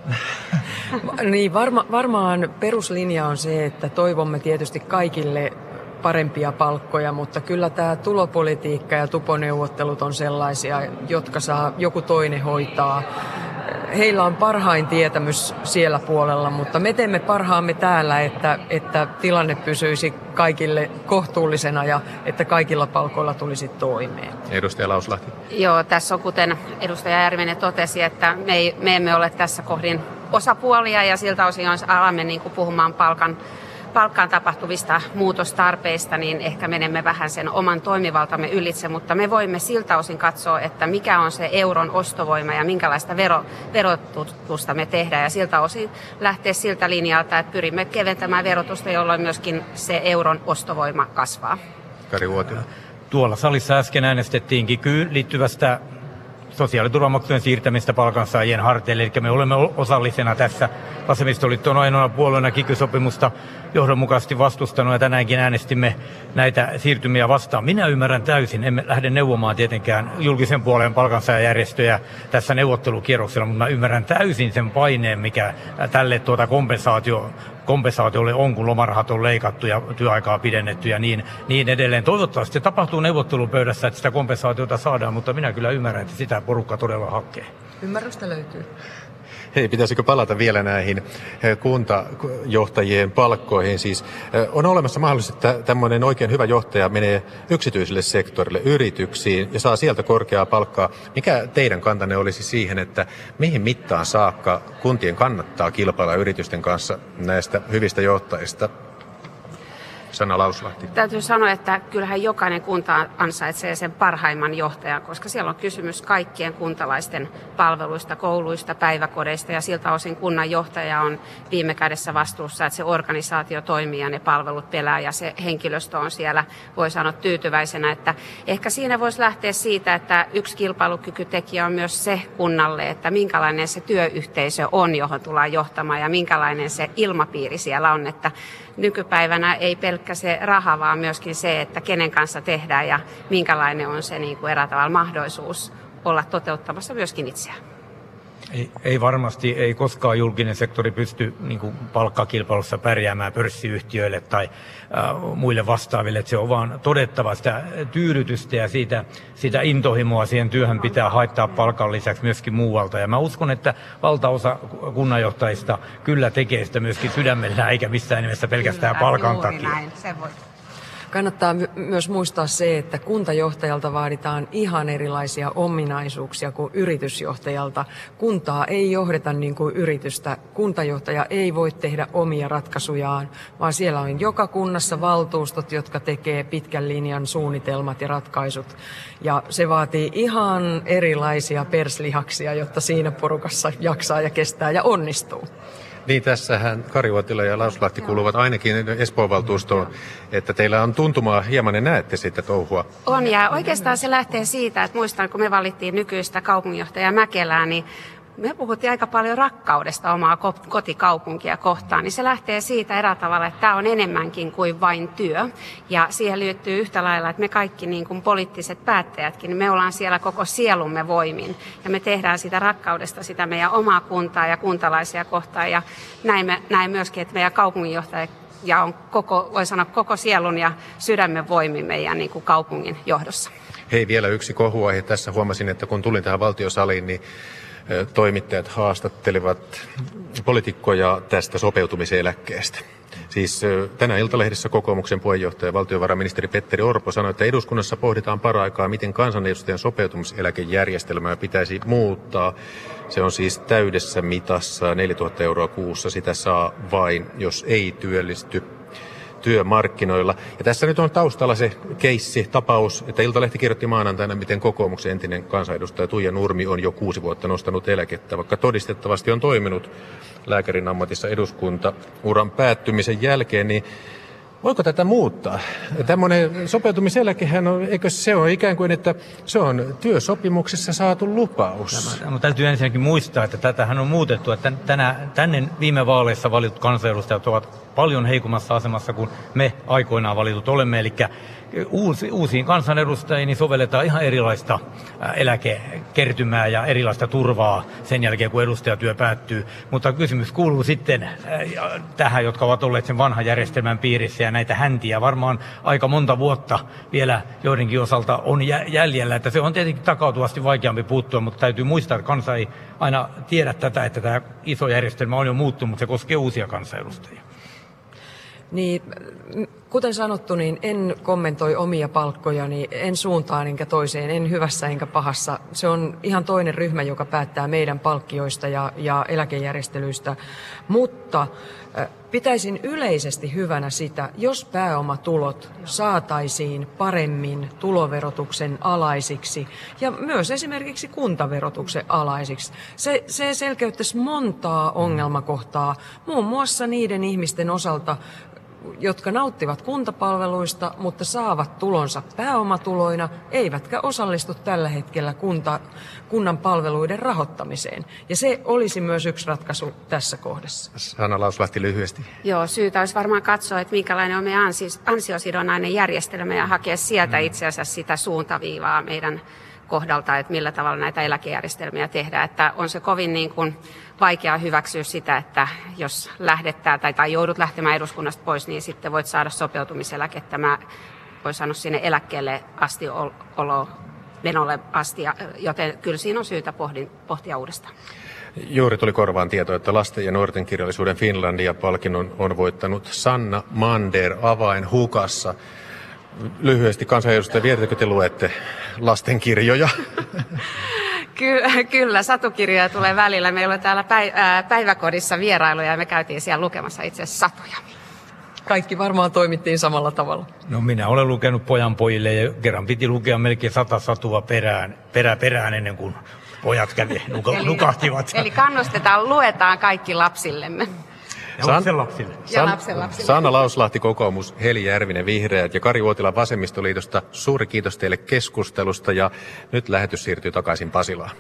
niin, varma, varmaan peruslinja on se, että toivomme tietysti kaikille parempia palkkoja, mutta kyllä tämä tulopolitiikka ja tuponeuvottelut on sellaisia, jotka saa joku toinen hoitaa. Heillä on parhain tietämys siellä puolella, mutta me teemme parhaamme täällä, että, että tilanne pysyisi kaikille kohtuullisena ja että kaikilla palkoilla tulisi toimeen. Edustaja Lauslahti. Joo, tässä on kuten edustaja Järvinen totesi, että me, ei, me emme ole tässä kohdin osapuolia ja siltä osin alamme niin kuin puhumaan palkan palkkaan tapahtuvista muutostarpeista, niin ehkä menemme vähän sen oman toimivaltamme ylitse, mutta me voimme siltä osin katsoa, että mikä on se euron ostovoima ja minkälaista vero, verotusta me tehdään. Ja siltä osin lähteä siltä linjalta, että pyrimme keventämään verotusta, jolloin myöskin se euron ostovoima kasvaa. Kari Vuotila. tuolla salissa äsken äänestettiinkin liittyvästä sosiaaliturvamaksujen siirtämistä palkansaajien harteille. Eli me olemme osallisena tässä. Vasemmistoliitto on ainoana puolueena kikysopimusta johdonmukaisesti vastustanut ja tänäänkin äänestimme näitä siirtymiä vastaan. Minä ymmärrän täysin, emme lähde neuvomaan tietenkään julkisen puolen palkansaajajärjestöjä tässä neuvottelukierroksella, mutta mä ymmärrän täysin sen paineen, mikä tälle tuota kompensaatio kompensaatiolle on, kun lomarahat on leikattu ja työaikaa pidennetty ja niin, niin edelleen. Toivottavasti se tapahtuu neuvottelupöydässä, että sitä kompensaatiota saadaan, mutta minä kyllä ymmärrän, että sitä porukka todella hakee. Ymmärrystä löytyy. Hei, pitäisikö palata vielä näihin eh, kuntajohtajien palkkoihin? Siis eh, on olemassa mahdollisuus, että tämmöinen oikein hyvä johtaja menee yksityiselle sektorille, yrityksiin ja saa sieltä korkeaa palkkaa. Mikä teidän kantanne olisi siihen, että mihin mittaan saakka kuntien kannattaa kilpailla yritysten kanssa näistä hyvistä johtajista? Sanna Lauslahti. Täytyy sanoa, että kyllähän jokainen kunta ansaitsee sen parhaimman johtajan, koska siellä on kysymys kaikkien kuntalaisten palveluista, kouluista, päiväkodeista ja siltä osin kunnan johtaja on viime kädessä vastuussa, että se organisaatio toimii ja ne palvelut pelää ja se henkilöstö on siellä, voi sanoa tyytyväisenä, että ehkä siinä voisi lähteä siitä, että yksi kilpailukykytekijä on myös se kunnalle, että minkälainen se työyhteisö on, johon tullaan johtamaan ja minkälainen se ilmapiiri siellä on, että nykypäivänä ei pelkkä se raha, vaan myöskin se, että kenen kanssa tehdään ja minkälainen on se niin kuin erätavalla mahdollisuus olla toteuttamassa myöskin itseään. Ei, ei varmasti, ei koskaan julkinen sektori pysty niin kuin palkkakilpailussa pärjäämään pörssiyhtiöille tai äh, muille vastaaville. Että se on vaan todettava sitä tyydytystä ja siitä, sitä intohimoa siihen työhön pitää haittaa palkan lisäksi myöskin muualta. Ja mä uskon, että valtaosa kunnanjohtajista kyllä tekee sitä myöskin sydämellä eikä missään nimessä pelkästään kyllä, palkan takia. Näin, se voi. Kannattaa my- myös muistaa se, että kuntajohtajalta vaaditaan ihan erilaisia ominaisuuksia kuin yritysjohtajalta. Kuntaa ei johdeta niin kuin yritystä. Kuntajohtaja ei voi tehdä omia ratkaisujaan, vaan siellä on joka kunnassa valtuustot, jotka tekee pitkän linjan suunnitelmat ja ratkaisut. Ja se vaatii ihan erilaisia perslihaksia, jotta siinä porukassa jaksaa ja kestää ja onnistuu. Niin, tässähän Kariuotila ja Lauslahti kuuluvat ainakin Espoon valtuustoon, että teillä on tuntumaa hieman ja näette sitä touhua. On, ja oikeastaan se lähtee siitä, että muistan, kun me valittiin nykyistä kaupunginjohtajaa Mäkelää, niin me puhuttiin aika paljon rakkaudesta omaa kotikaupunkia kohtaan, niin se lähtee siitä erä tavalla, että tämä on enemmänkin kuin vain työ. Ja siihen liittyy yhtä lailla, että me kaikki niin kuin poliittiset päättäjätkin, niin me ollaan siellä koko sielumme voimin. Ja me tehdään sitä rakkaudesta sitä meidän omaa kuntaa ja kuntalaisia kohtaan. Ja näin, me, näin myöskin, että meidän kaupunginjohtaja ja on koko, voi sanoa koko sielun ja sydämen voimin meidän niin kuin kaupungin johdossa. Hei, vielä yksi kohuaihe. Tässä huomasin, että kun tulin tähän valtiosaliin, niin toimittajat haastattelivat poliitikkoja tästä sopeutumiseläkkeestä. Siis tänä iltalehdessä kokoomuksen puheenjohtaja valtiovarainministeri Petteri Orpo sanoi, että eduskunnassa pohditaan paraikaa, miten kansanedustajan sopeutumiseläkejärjestelmää pitäisi muuttaa. Se on siis täydessä mitassa 4000 euroa kuussa. Sitä saa vain, jos ei työllisty työmarkkinoilla. Ja tässä nyt on taustalla se keissi, tapaus, että Iltalehti kirjoitti maanantaina, miten kokoomuksen entinen kansanedustaja Tuija Nurmi on jo kuusi vuotta nostanut eläkettä, vaikka todistettavasti on toiminut lääkärin ammatissa eduskunta uran päättymisen jälkeen, niin Voiko tätä muuttaa? Tämmöinen sopeutumiseläkehän on, eikö se ole ikään kuin, että se on työsopimuksessa saatu lupaus? Tämä, täytyy ensinnäkin muistaa, että tätähän on muutettu, että tänä, tänne viime vaaleissa valitut kansanedustajat ovat paljon heikommassa asemassa kuin me aikoinaan valitut olemme. Eli uusi, uusiin kansanedustajiin niin sovelletaan ihan erilaista eläkekertymää ja erilaista turvaa sen jälkeen, kun edustajatyö päättyy. Mutta kysymys kuuluu sitten tähän, jotka ovat olleet sen vanhan järjestelmän piirissä ja näitä häntiä varmaan aika monta vuotta vielä joidenkin osalta on jäljellä. Että se on tietenkin takautuvasti vaikeampi puuttua, mutta täytyy muistaa, että kansa ei aina tiedä tätä, että tämä iso järjestelmä on jo muuttunut, mutta se koskee uusia kansanedustajia. Niin, kuten sanottu, niin en kommentoi omia palkkojani, en suuntaan enkä toiseen, en hyvässä enkä pahassa. Se on ihan toinen ryhmä, joka päättää meidän palkkioista ja, ja eläkejärjestelyistä. Mutta pitäisin yleisesti hyvänä sitä, jos pääomatulot saataisiin paremmin tuloverotuksen alaisiksi ja myös esimerkiksi kuntaverotuksen alaisiksi. Se, se selkeyttäisi montaa ongelmakohtaa, muun muassa niiden ihmisten osalta, jotka nauttivat kuntapalveluista, mutta saavat tulonsa pääomatuloina, eivätkä osallistu tällä hetkellä kunta, kunnan palveluiden rahoittamiseen. Ja se olisi myös yksi ratkaisu tässä kohdassa. Sanna Lauslahti lyhyesti. Joo, syytä olisi varmaan katsoa, että minkälainen on meidän ansiosidonnainen järjestelmä ja hakea sieltä mm. itse asiassa sitä suuntaviivaa meidän kohdalta, että millä tavalla näitä eläkejärjestelmiä tehdään. Että on se kovin niin kuin vaikea hyväksyä sitä, että jos lähdetään tai, tai joudut lähtemään eduskunnasta pois, niin sitten voit saada sopeutumiseläkettä. Mä voin sanoa sinne eläkkeelle asti olo menolle asti, joten kyllä siinä on syytä pohdin, pohtia uudestaan. Juuri tuli korvaan tieto, että lasten ja nuorten kirjallisuuden Finlandia-palkinnon on voittanut Sanna Mander avain hukassa. Lyhyesti kansanedustaja, vietettekö te luette lastenkirjoja? Ky- kyllä, satukirjoja tulee välillä. Meillä on täällä päiväkodissa vierailuja ja me käytiin siellä lukemassa itse asiassa satuja. Kaikki varmaan toimittiin samalla tavalla. No minä olen lukenut pojan pojille ja kerran piti lukea melkein sata satua perään, perä perään ennen kuin pojat kävi, nuka, eli, nukahtivat. Eli kannustetaan, luetaan kaikki lapsillemme. Ja San, lapsenlapsille. Ja lapsenlapsille. Sanna Lauslahti, kokoomus, Heli Järvinen, Vihreät ja Kari Uotila Vasemmistoliitosta. Suuri kiitos teille keskustelusta ja nyt lähetys siirtyy takaisin Pasilaan.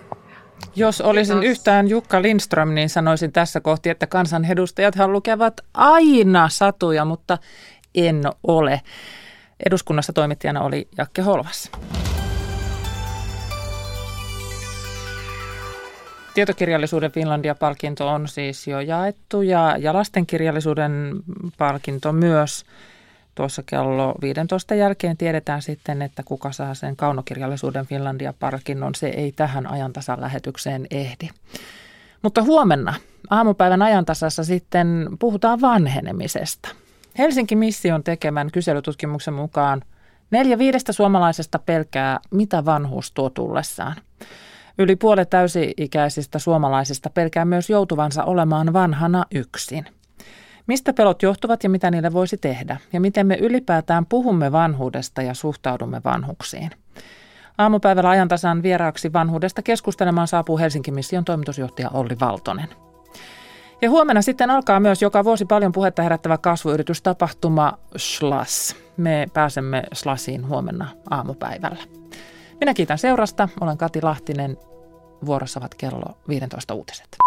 Jos olisin Kiitos. yhtään Jukka Lindström, niin sanoisin tässä kohti, että kansanedustajathan lukevat aina satuja, mutta en ole. Eduskunnassa toimittajana oli Jakke Holvas. Tietokirjallisuuden Finlandia-palkinto on siis jo jaettu ja, ja lastenkirjallisuuden palkinto myös. Tuossa kello 15 jälkeen tiedetään sitten, että kuka saa sen kaunokirjallisuuden Finlandia-palkinnon. Se ei tähän ajantasan lähetykseen ehdi. Mutta huomenna aamupäivän ajantasassa sitten puhutaan vanhenemisesta. Helsinki Mission tekemän kyselytutkimuksen mukaan neljä viidestä suomalaisesta pelkää, mitä vanhuus tuo tullessaan – Yli puolet täysi-ikäisistä suomalaisista pelkää myös joutuvansa olemaan vanhana yksin. Mistä pelot johtuvat ja mitä niille voisi tehdä? Ja miten me ylipäätään puhumme vanhuudesta ja suhtaudumme vanhuksiin? Aamupäivällä ajantasan vieraaksi vanhuudesta keskustelemaan saapuu Helsinki Mission toimitusjohtaja Olli Valtonen. Ja huomenna sitten alkaa myös joka vuosi paljon puhetta herättävä kasvuyritystapahtuma SLAS. Me pääsemme SLASiin huomenna aamupäivällä. Minä kiitän seurasta. Olen Kati Lahtinen. Vuorossa ovat kello 15 uutiset.